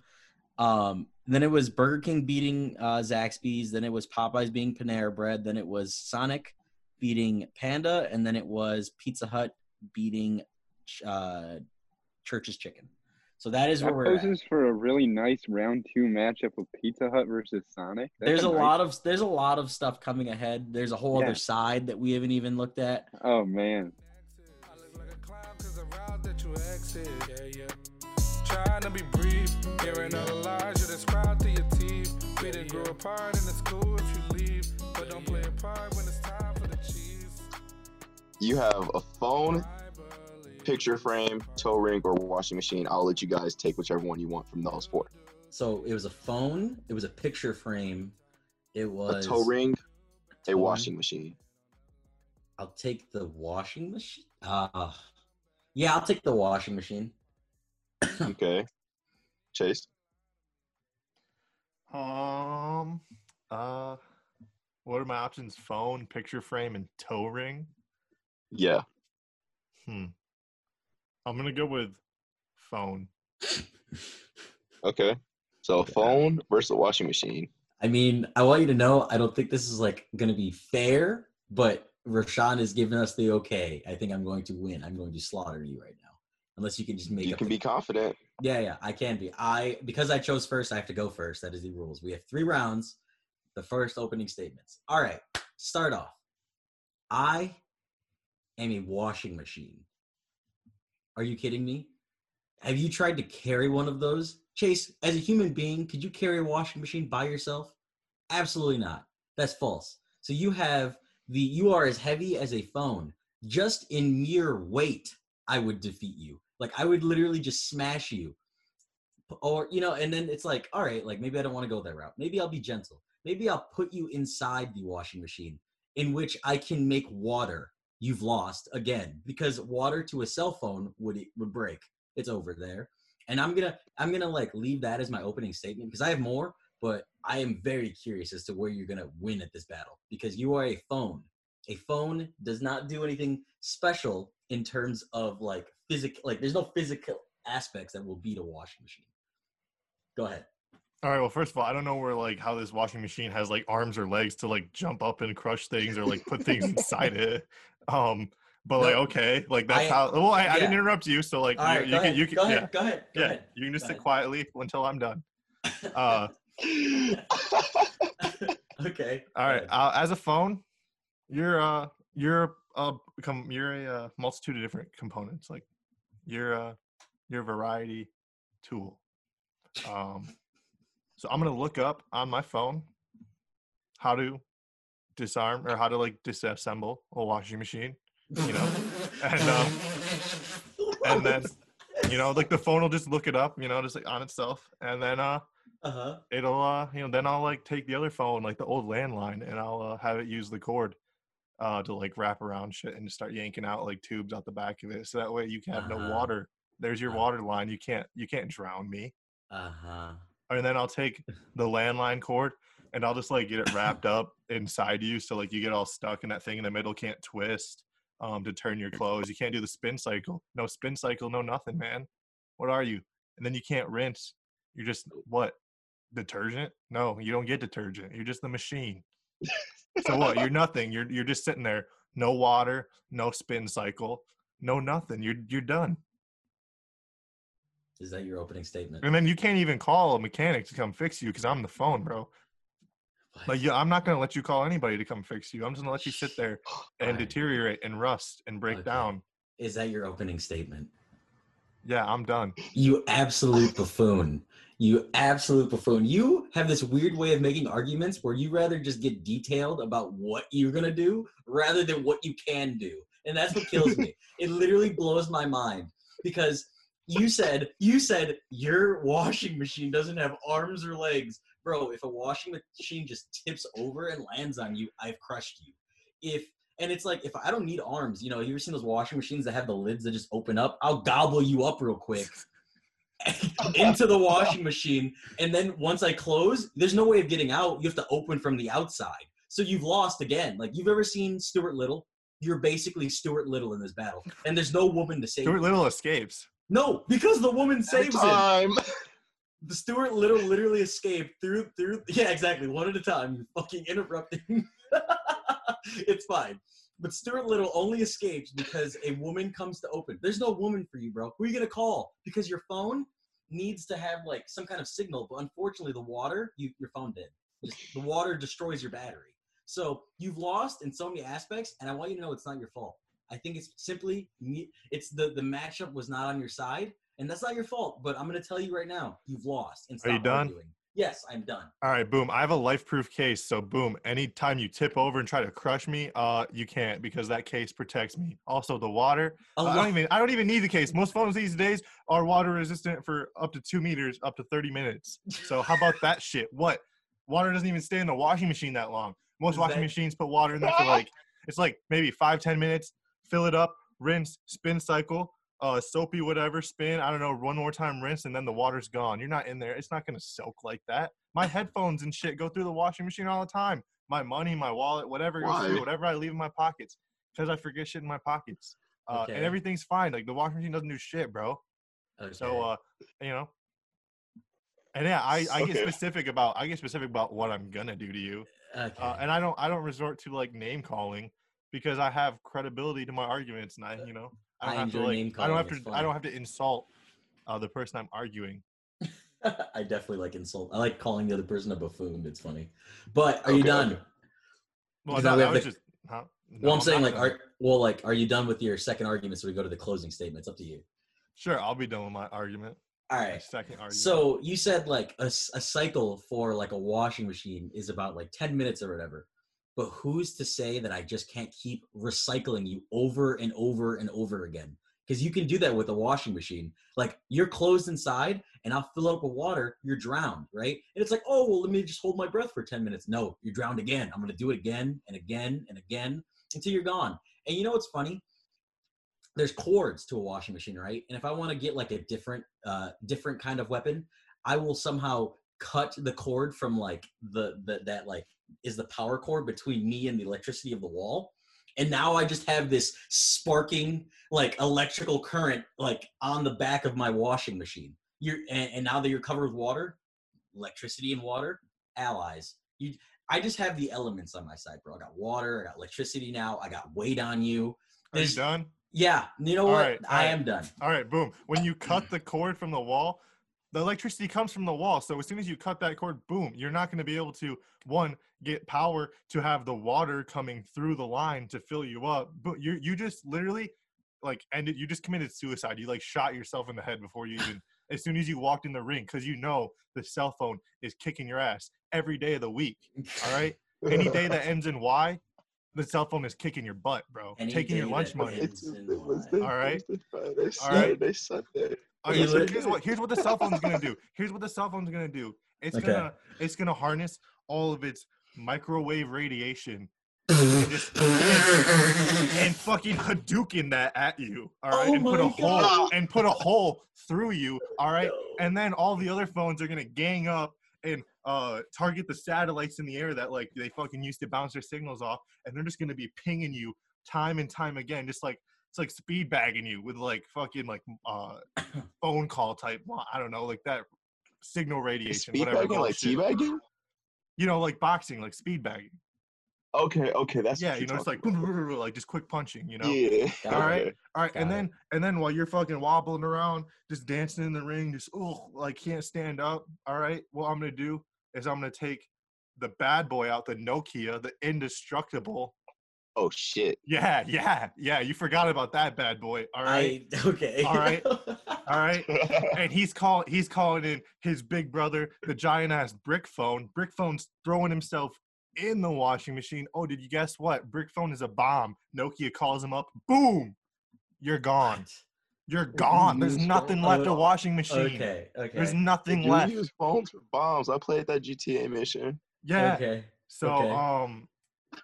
D: Um, then it was Burger King beating uh, Zaxby's. Then it was Popeyes being Panera Bread. Then it was Sonic beating Panda, and then it was Pizza Hut beating uh, Church's Chicken. So that is
E: That
D: where we're at.
E: poses for a really nice round two matchup of Pizza Hut versus Sonic. That's
D: There's a
E: nice-
D: lot of there's a lot of stuff coming ahead. There's a whole
E: Yeah.
D: other side that we haven't even looked at.
E: Oh man,
A: I look like a clown 'cause the route that you exit. Yeah, yeah. Trying to be brief, hearing all the lies you describe to your teeth. We didn't grow apart in the school if you leave, but don't play a part when it's time for the cheese.
C: You have a phone, picture frame, toe ring, or washing machine. I'll let you guys take whichever one you want from those four.
D: So it was a phone. It was a picture frame. It was
C: A
D: was
C: toe ring,
D: toe
C: a
D: ring.
C: washing machine.
D: I'll take the washing machine. Uh, yeah, I'll take the washing machine.
C: Okay. Chase.
B: Um. Uh. What are my options? Phone, picture frame, and toe ring.
C: Yeah.
B: Hmm. I'm gonna go with phone.
C: Okay. So
D: Yeah.
C: phone versus washing machine.
D: I mean, I want you to know, I don't think this is like going to be fair, but Rashawn is giving us the okay. I think I'm going to win. I'm going to slaughter you right now, unless you can just make
C: You
D: up.
C: can
D: the-
C: be confident.
D: Yeah, yeah, I can be. I because I chose first, I have to go first. That is the rules. We have three rounds. The first opening statements. All right, start off. I am a washing machine. Are you kidding me? Have you tried to carry one of those? Chase, as a human being, could you carry a washing machine by yourself? Absolutely not. That's false. So you have the you are as heavy as a phone. Just in mere weight, I would defeat you. Like I would literally just smash you. Or you know, and then it's like, all right, like maybe I don't want to go that route. Maybe I'll be gentle. Maybe I'll put you inside the washing machine in which I can make water. You've lost again because water to a cell phone would would break. It's over there. And I'm gonna I'm gonna like leave that as my opening statement because I have more, but I am very curious as to where you're gonna win at this battle because you are a phone. A phone does not do anything special in terms of like physical like there's no physical aspects that will beat a washing machine. Go ahead.
B: All right. Well, first of all, I don't know where like how this washing machine has like arms or legs to like jump up and crush things or like put things inside it. Um, but like okay, like that's
D: I-
B: how. Well, I, I didn't interrupt you, so like you, you can you can
D: go
B: yeah
D: ahead. Go ahead. Go
B: yeah
D: ahead.
B: you can just
D: Go
B: sit
D: ahead.
B: quietly until I'm done. Uh,
D: okay.
B: all right. Uh, as a phone, you're uh you're uh you're a uh, multitude of different components. Like you're a you're a variety tool. Um, so I'm gonna look up on my phone how to disarm or how to like disassemble a washing machine. you know, and, um, and then you know like the phone will just look it up you know just like on itself and then uh
D: uh-huh.
B: it'll uh you know then i'll like take the other phone like the old landline and i'll uh, have it use the cord uh to like wrap around shit and start yanking out like tubes out the back of it so that way you can have no
D: Uh-huh.
B: water. There's your
D: Uh-huh.
B: water line you can't you can't drown me.
D: Uh-huh.
B: and then i'll take the landline cord and i'll just like get it wrapped up inside you so like you get all stuck in that thing in the middle can't twist um to turn your clothes. You can't do the spin cycle. No spin cycle no nothing man. What are you? And then you can't rinse. You're just what detergent? No you don't get detergent. You're just the machine so what you're nothing you're you're just sitting there no water no spin cycle no nothing you're you're done
D: Is that your opening statement?
B: and then you can't even call a mechanic to come fix you because i'm the phone bro
D: What?
B: Like, yeah, I'm not gonna let you call anybody to come fix you. I'm just gonna let you sit there and
D: Fine.
B: deteriorate and rust and break
D: Okay.
B: down.
D: Is that your opening statement?
B: Yeah, I'm done.
D: You absolute buffoon. You absolute buffoon. You have this weird way of making arguments where you rather just get detailed about what you're going to do rather than what you can do. And that's what kills me. It literally blows my mind because you said you said your washing machine doesn't have arms or legs. Bro, if a washing machine just tips over and lands on you, I've crushed you. If and it's like if I don't need arms, you know, you ever seen those washing machines that have the lids that just open up? I'll gobble you up real quick into the washing machine. And then once I close, there's no way of getting out. You have to open from the outside. So you've lost again. Like you've ever seen Stuart Little? You're basically Stuart Little in this battle. And there's no woman to save
B: Stuart
D: you.
B: Little escapes.
D: No, because the woman saves him. The Stuart Little literally escaped through through yeah, exactly. One at a time. You fucking interrupting. it's fine. But Stuart Little only escapes because a woman comes to open. There's no woman for you, bro. Who are you gonna call? Because your phone needs to have like some kind of signal, but unfortunately the water, you, your phone did. Just, the water destroys your battery. So you've lost in so many aspects, and I want you to know it's not your fault. I think it's simply it's the the matchup was not on your side, and that's not your fault. But I'm gonna tell you right now, you've lost. And
B: Are you done?
D: arguing. Yes, I'm done.
B: All right, boom. I have a life proof case. So boom, anytime you tip over and try to crush me, uh, you can't because that case protects me. Also the water.
D: A
B: I don't even I don't even need the case. Most phones these days are water resistant for up to two meters, up to 30 minutes. So how about that shit? What? Water doesn't even stay in the washing machine that long. Most
D: Is
B: washing
D: that-
B: machines put water in there for like it's like maybe five, ten minutes, fill it up, rinse, spin cycle, uh soapy whatever, spin, I don't know, one more time rinse, and then the water's gone. You're not in there. It's not gonna soak like that. My headphones and shit go through the washing machine all the time. My money, my wallet, whatever goes through, whatever I leave in my pockets. Because I forget shit in my pockets. Uh,
D: Okay.
B: and everything's fine. Like the washing machine doesn't do shit, bro.
D: Okay.
B: So uh, you know. And yeah, I, I get
C: Okay.
B: specific about I get specific about what I'm gonna do to you.
D: okay.
B: Uh, and I don't I don't resort to like name calling because I have credibility to my arguments and I you know I
D: I
B: don't have to like I don't have to I don't have to insult uh, the person I'm arguing.
D: I definitely like insult. I like calling the other person a buffoon. It's funny. But are you done?
C: okay.
B: Well, no,
D: we
B: that
D: have
B: was
D: the-
B: just huh? No,
D: well, I'm saying like,
B: done.
D: are well, like, are you done with your second argument? So we go to the closing statement. It's up to you.
B: sure I'll be done with my argument.
D: All
B: My second argument.
D: So you said like a cycle for like a washing machine is about like 10 minutes or whatever. But who's to say that I just can't keep recycling you over and over and over again? Because you can do that with a washing machine. Like you're closed inside and I'll fill it up with water, you're drowned, right? And it's like, oh, well, let me just hold my breath for 10 minutes. No, you're drowned again. I'm going to do it again and again and again until you're gone. And you know what's funny? There's cords to a washing machine, right? And if I want to get like a different, uh, different kind of weapon, I will somehow cut the cord from like the, the that like is the power cord between me and the electricity of the wall. And now I just have this sparking like electrical current like on the back of my washing machine. You're and, and now that you're covered with water, electricity and water, allies. You I just have the elements on my side, bro. I got water, I got electricity now, I got weight on you.
B: Are you done?
D: Yeah, you know
B: All
D: what?
B: right,
D: I
B: right.
D: am done.
B: All right, boom. When you cut the cord from the wall, the electricity comes from the wall. So as soon as you cut that cord, boom, you're not going to be able to one get power to have the water coming through the line to fill you up. But you you just literally like ended. You just committed suicide. You like shot yourself in the head before you even. as soon as you walked in the ring, because you know the cell phone is kicking your ass every day of the week. All right. Any day that ends in Y, the cell phone is kicking your butt, bro.
D: Any
B: Taking your lunch money.
F: It's
D: in
F: it was
B: All right.
F: Thursday, Friday,
B: All right.
F: Saturday, Sunday.
B: Okay, so here's what here's what the cell phone's gonna do. Here's what the cell phone's gonna do. It's
D: Okay.
B: gonna it's gonna harness all of its microwave radiation and just and fucking Hadouken that at you. All right,
D: Oh
B: and put a
D: my
B: hole and put a hole through you. All right, and then all the other phones are gonna gang up and uh target the satellites in the air that like they fucking used to bounce their signals off, and they're just gonna be pinging you time and time again, just like it's like speed bagging you with like fucking like uh phone call type. well, I don't know, like that signal radiation,
F: Speed
B: whatever.
F: bagging, like teabagging?
B: You know, like boxing, like speed bagging.
F: Okay, okay, that's
B: Yeah, you know, it's like
F: talking
B: like just quick punching. You know.
F: Yeah.
D: Got
B: All right. All right, and
D: Got it.
B: then and then while you're fucking wobbling around, just dancing in the ring, just oh, like can't stand up. All right, what I'm gonna do is I'm gonna take the bad boy out, the Nokia, the indestructible.
F: Oh shit.
B: Yeah, yeah, yeah. You forgot about that bad boy. All right,
D: I okay.
B: All right. all right. And he's call he's calling in his big brother, the giant ass Brick Phone. Brick Phone's throwing himself in the washing machine. Oh, did you guess what? Brick Phone is a bomb. Nokia calls him up. Boom. You're gone. You're gone. There's nothing left
D: Oh,
B: of washing machine.
D: okay. Okay.
B: There's nothing
F: do
B: left.
F: use phones for bombs. I played that GTA mission.
B: Yeah.
D: Okay.
B: So
D: okay.
B: um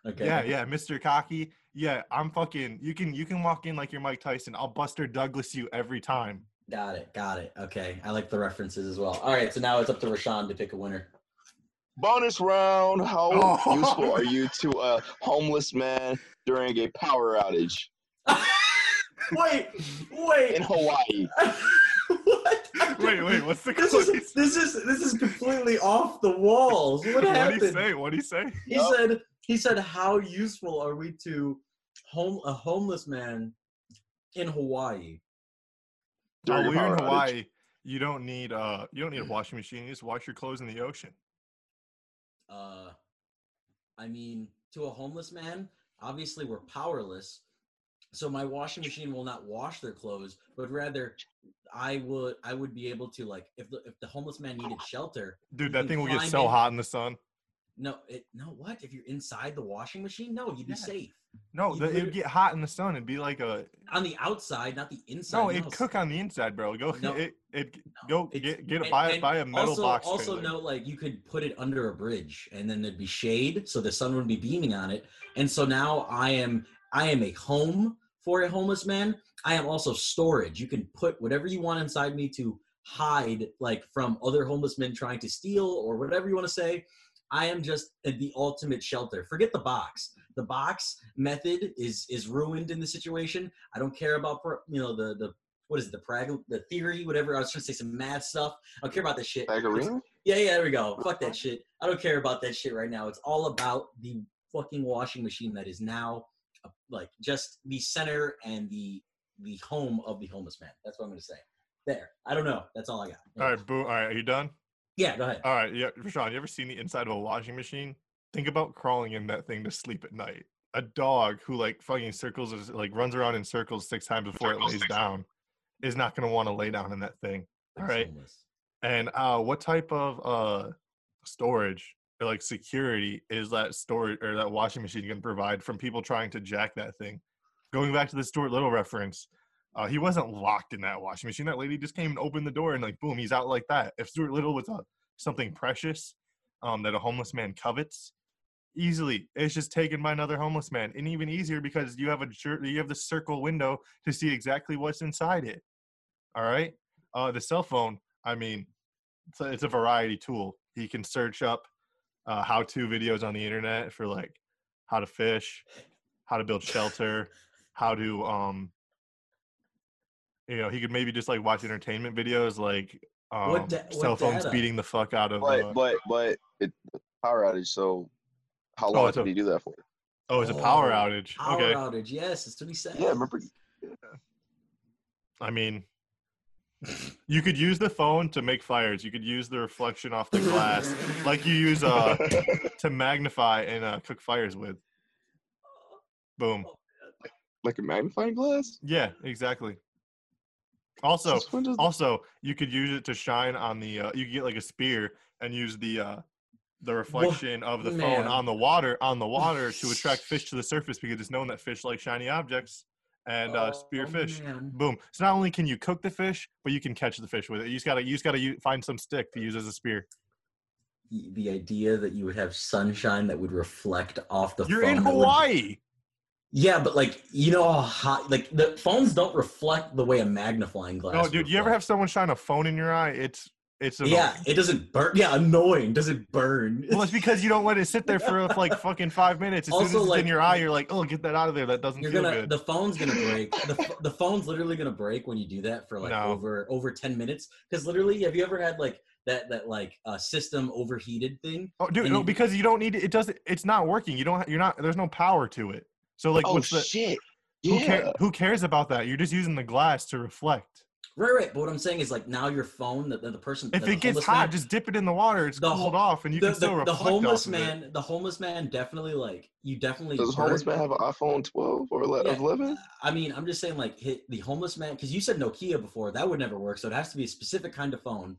D: Okay.
B: yeah, yeah, Mr. Cocky. Yeah, I'm fucking you can you can walk in like you're Mike Tyson. I'll Buster Douglas you every time.
D: Got it. Got it. Okay. I like the references as well. All right. So now it's up to Rashawn to pick a winner.
F: Bonus round. How
B: Oh.
F: useful are you to a homeless man during a power outage
D: wait. Wait.
F: in Hawaii?
D: what?
B: Wait, wait, what's the
D: This
B: quote?
D: is this is this is completely off the walls. What
B: What did
D: happened?
B: he say? What did he say?
D: He
F: Yup.
D: said he said how useful are we to home a homeless man in Hawaii?
B: Oh,
F: During a
B: when you're in
F: power outage.
B: Hawaii, you don't need uh you don't need a washing machine. You just wash your clothes in the ocean.
D: Uh I mean, to a homeless man, obviously we're powerless. So my washing machine will not wash their clothes, but rather I would I would be able to like if the if the homeless man needed shelter,
B: Dude, that thing will get so
D: in-
B: hot in the sun.
D: No, it no what? If you're inside the washing machine, no, you'd be
B: Yeah.
D: safe.
B: No, the, it'd get hot in the sun. It'd be like a
D: On the outside, not the inside.
B: no. It'd cook on the inside, bro. Go
D: No.
B: it it
D: No,
B: go get get a
D: and-
B: buy
D: and
B: buy a metal
D: also,
B: box.
D: Also,
B: trailer.
D: note like you could put it under a bridge, and then there'd be shade, so the sun wouldn't be beaming on it. And so now I am I am a home for a homeless man. I am also storage. You can put whatever you want inside me to hide, like from other homeless men trying to steal or whatever you want to say. I am just the ultimate shelter. Forget the box. The box method is is ruined in the situation. I don't care about per- you know the the what is it, the prag the theory whatever. I was trying to say some math stuff. I don't care about this shit. It's-
F: Bagarina?
D: yeah, yeah, there we go. Fuck that shit. I don't care about that shit right now. It's all about the fucking washing machine that is now uh, like just the center and the the home of the homeless man. That's what I'm gonna say. There. I don't know. That's all I got.
B: All right, boo. All right, are you done?
D: Yeah, go ahead.
B: All right, yeah, Rashawn. You ever seen the inside of a washing machine? Think about crawling in that thing to sleep at night. A dog who like fucking circles, is- like runs around in circles six times before it lays down, is not gonna want to lay down in that thing. All right. And uh, what type of uh, storage or like security is that storage or that washing machine going to provide from people trying to jack that thing? Going back to the Stuart Little reference, uh, he wasn't locked in that washing machine. That lady just came and opened the door and like boom, he's out like that. If Stuart Little was a something precious um, that a homeless man covets, easily it's just taken by another homeless man, and even easier because you have a you have the circle window to see exactly what's inside it. All right, uh, the cell phone. I mean, it's a, it's a variety tool. He can search up uh, how-to videos on the internet for like how to fish, how to build shelter, how to um, you know, he could maybe just like watch entertainment videos like um,
D: What da- what
B: cell phones
D: data?
B: beating the fuck out of.
C: But
B: uh,
C: but but it power outage. So how
B: Oh,
C: long
B: it's
C: did
B: a-
C: he do that for?
B: oh, it's a power
D: Oh,
B: outage.
D: Power
B: okay,
D: outage. Yes, that's what he said.
C: Yeah, remember?
B: I mean, you could use the phone to make fires. You could use the reflection off the glass, like you use uh to magnify and uh, cook fires with. Boom.
C: like a magnifying glass.
B: Yeah, exactly. Also,
C: does-
B: also you could use it to shine on the. Uh, you could get like a spear and use the uh, the reflection of the phone
D: man.
B: on the water on the water to attract fish to the surface because it's known that fish like shiny objects and uh, spear
D: Oh,
B: fish.
D: man.
B: Boom. So not only can you cook the fish, but you can catch the fish with it. You just gotta you just gotta u- find some stick to use as a spear.
D: The- The idea that you would have sunshine that would reflect off the
B: You're
D: phone.
B: in
D: that would-
B: Hawaii.
D: Yeah, but like you know how hot like the phones don't reflect the way a magnifying glass.
B: No,
D: would
B: dude, you ever have someone shine a phone in your eye? It's it's annoying.
D: Yeah, it doesn't burn. Yeah, annoying. Does it burn?
B: Well, it's because you don't let it sit there for like fucking five minutes. As soon
D: Also,
B: as it's
D: like-
B: in your eye, you're like, oh, get that out of there. That doesn't
D: You're
B: feel
D: gonna
B: good.
D: the phone's gonna break. The, the phone's literally gonna break when you do that for like
B: No.
D: over over ten minutes. Because literally, have you ever had like that that like uh, system overheated thing?
B: oh, dude, no, because you don't need it. It doesn't. It's not working. You don't. You're not. There's no power to it. So like,
C: oh
B: what's the?
C: shit!
B: Who,
C: Yeah.
B: care, who cares about that? You're just using the glass to reflect.
D: Right, right. But what I'm saying is like now your phone, the, the, the person,
B: If
D: the
B: it gets hot,
D: man-
B: just dip it in the water. It's
D: The
B: cooled off, and you
D: the,
B: can still
D: the, the homeless
B: off of it.
D: man, the homeless man definitely like you definitely.
C: Does homeless man have an iPhone 12 or ele-
D: Yeah.
C: 11?
D: I mean, I'm just saying, like, hit the homeless man, because you said Nokia before. That would never work. So it has to be a specific kind of phone.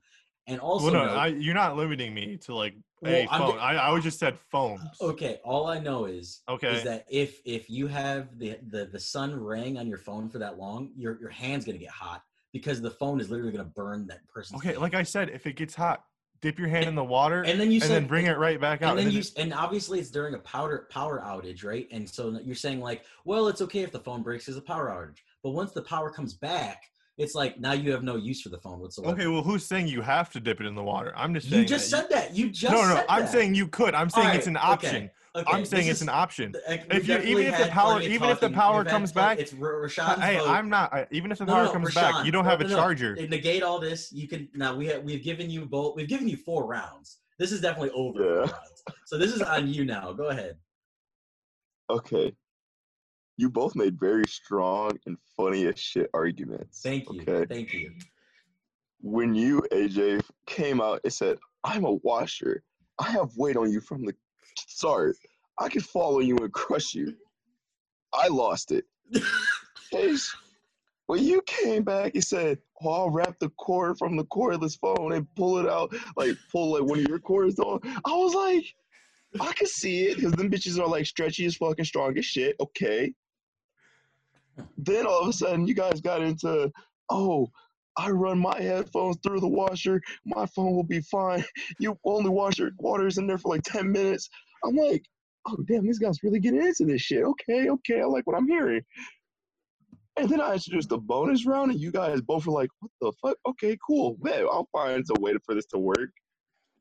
D: And also,
B: Well, no, I, you're not limiting me to like
D: Well,
B: a phone. I, I always just said phone.
D: okay, all I know is
B: Okay.
D: is that if if you have the, the the sun raying on your phone for that long, your your hand's gonna get hot because the phone is literally gonna burn that person.
B: Okay,
D: hand.
B: like I said, if it gets hot, dip your hand in the water
D: and then you
B: and
D: said
B: then bring it right back out.
D: and then
B: and
D: you
B: then
D: and obviously it's during a power power outage, right? And so you're saying like, well, it's okay if the phone breaks because a power outage, but once the power comes back, it's like now you have no use for the phone whatsoever.
B: Okay, well, who's saying you have to dip it in the water? I'm just saying.
D: you just
B: that
D: said that. You just
B: no, no, no.
D: said
B: I'm
D: that.
B: saying you could. I'm saying it's an
D: Alright, okay,
B: option.
D: okay,
B: I'm saying
D: this
B: it's
D: is-
B: an option.
D: Uh,
B: if you- even if the power-
D: plenty of
B: even if the power
D: We've had
B: comes back-
D: it's R-
B: Hey,
D: vote.
B: I'm not. I- Even if the
D: No,
B: power
D: no, no,
B: comes
D: Rashawn,
B: back, you don't have
D: no,
B: a charger.
D: no. Negate all this. You can now. We have we've given you both. We've given you four rounds. This is definitely over four
C: Yeah.
D: rounds. So this is on you now. Go ahead.
C: Okay. You both made very strong and funny as shit arguments.
D: Thank you.
C: Okay.
D: Thank you.
C: When you, AJ, came out and said, I'm a washer. I have weight on you from the start. I could follow you and crush you. I lost it. When you came back, you said, "Oh, I'll wrap the cord from the cordless phone and pull it out, like pull like one of your cords on." I was like, I could see it because them bitches are like stretchy as fucking strong as shit. Okay. Then all of a sudden, you guys got into, oh, I run my headphones through the washer. My phone will be fine. You only wash your waters in there for like ten minutes. I'm like, oh damn, these guys really getting into this shit. Okay, okay, I like what I'm hearing. And then I introduced the bonus round, and you guys both were like, "What the fuck? Okay, cool. Man, I'll find a way for this to work."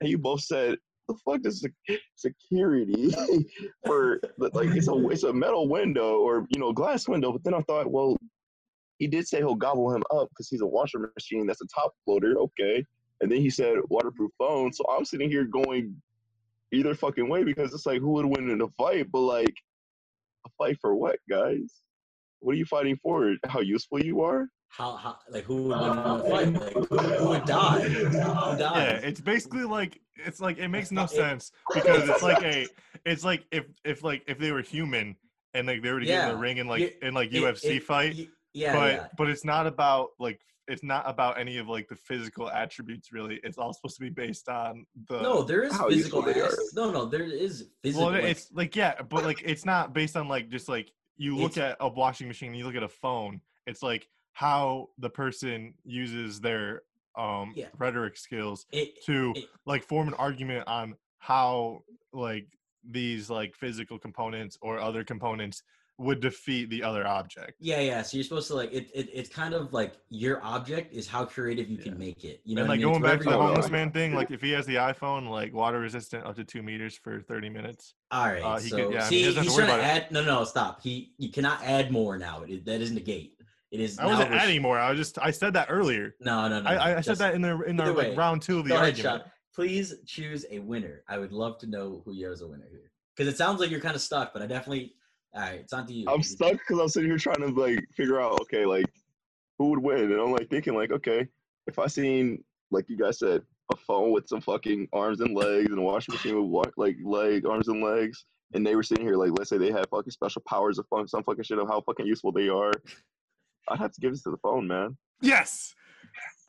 C: And you both said, "The fuck sec- security for like it's a it's a metal window or you know glass window?" But then I thought, well, he did say he'll gobble him up because he's a washer machine. That's a top loader. Okay. And then he said waterproof phone. So I'm sitting here going either fucking way because it's like who would win in a fight? But like a fight for what, guys? What are you fighting for? How useful you are?
D: How, how like who would win in a fight? Like who, who would die? Who
B: Yeah, it's basically like it's like it makes no sense because it's like a it's like if if like if they were human and like they were to get in the ring and like
D: You-
B: in like
D: It-
B: UFC
D: it-
B: fight,
D: you- Yeah,
B: but
D: yeah.
B: but it's not about like it's not about any of like the physical attributes really. It's all supposed to be based on the
D: No, there is physical.
C: useful they are.
D: as- No, no, there is physical.
B: well, it's like yeah, but like it's not based on like just like you look
D: It's-
B: at a washing machine, you look at a phone. It's like how the person uses their um
D: Yeah.
B: rhetoric skills
D: it,
B: to
D: it-
B: like form an argument on how like these like physical components or other components would defeat the other object.
D: yeah, yeah. So you're supposed to like it, it. It's kind of like your object is how creative you
B: Yeah.
D: can make it. You know,
B: and
D: what I
B: like
D: mean? It's
B: going back to the homeless man thing, like if he has the iPhone, like water resistant up to two meters for thirty minutes.
D: All right.
B: Uh, he
D: so
B: could- yeah, I mean, he
D: he's trying to add. No, no, stop. He you cannot add more now. It, is- that isn't a gate. It is.
B: I wasn't
D: we're-
B: adding more. I was just I said that earlier.
D: No, no, no.
B: I,
D: no,
B: I, I said
D: just-
B: that in the in our
D: either
B: like round two of the
D: Go
B: argument.
D: Sean. Please choose a winner. I would love to know who you have as a winner here, because it sounds like you're kind of stuck. But I definitely. All right, it's on to you.
C: I'm stuck because I'm sitting here trying to like figure out, okay, like who would win, and I'm like thinking, like, okay, if I seen, like you guys said, a phone with some fucking arms and legs, and a washing machine with wa- like leg arms and legs, and they were sitting here, like, let's say they had fucking special powers of fun, some fucking shit of how fucking useful they are, I'd have to give this to the phone, man.
B: Yes.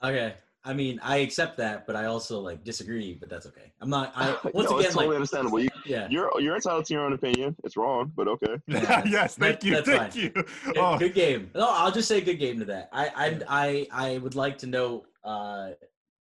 D: Okay. I mean, I accept that, but I also like disagree. But that's okay. I'm not. I
C: no,
D: once
C: it's
D: again
C: totally
D: like
C: understandable. You,
D: yeah.
C: you're you're entitled to your own opinion. It's wrong, but okay.
D: Yeah,
B: Yeah, yes. Thank
D: that-
B: you.
D: that's
B: Thank
D: fine.
B: you.
D: Good,
B: Oh,
D: good game. No, I'll just say good game to that. I I I, I would like to know. Uh,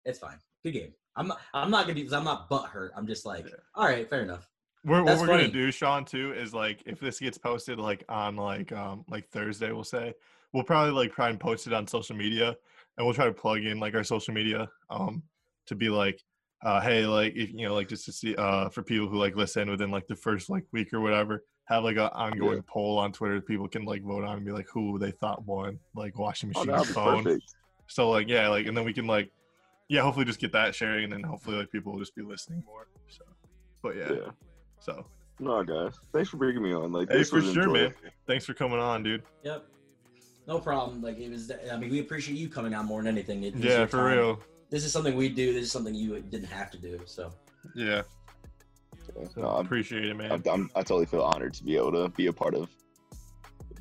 D: it's fine. Good game. I'm not. I'm not gonna. do I'm not butt hurt. I'm just like,
B: Yeah.
D: all right, fair enough.
B: we're, what we're
D: funny.
B: gonna do, Sean, too, is like if this gets posted like on like um like Thursday, we'll say we'll probably like try and post it on social media, and we'll try to plug in like our social media um to be like uh hey like if you know like just to see uh for people who like listen within like the first like week or whatever have like an ongoing poll on Twitter that people can like vote on and be like who they thought won like washing
C: Oh,
B: machine
C: that
B: or
C: would be
B: phone.
C: perfect.
B: So like yeah, like and then we can like yeah, hopefully just get that sharing and then hopefully like people will just be listening more. So but yeah.
C: Yeah.
B: So
C: No, guys. Thanks for bringing me on. Like,
B: Hey,
C: this
B: for
C: was
B: sure, man. thanks for coming on, dude.
D: Yep. No problem. Like it was. I mean, we appreciate you coming out more than anything. It
B: Yeah, for
D: time.
B: real.
D: This is something we do. This is something you didn't have to do. So
B: Yeah.
C: Yeah.
B: So
C: No, I'm,
B: appreciate it, man.
C: I'm, I'm, I totally feel honored to be able to be a part of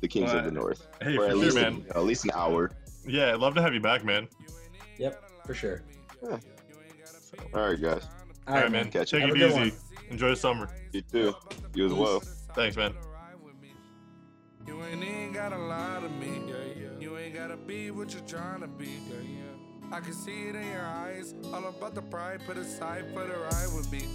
C: the Kings
B: Well,
C: of the uh, North
B: Hey,
C: for
B: for
C: at
B: sure,
C: least
B: man.
C: at least an hour.
B: Yeah, I'd love to have you back, man.
D: yep, for sure.
C: All right, guys.
D: All
B: All right, man.
C: Catch
B: Take
C: you.
D: Have
B: it
D: a good
B: easy. Enjoy the summer.
C: You too. You as well.
B: Thanks, man.
A: You ain't even gotta lie to me. Yeah, yeah. You ain't gotta be what you're trying to be. Yeah, yeah. I can see it in your eyes. All about the pride, put aside for the ride with me.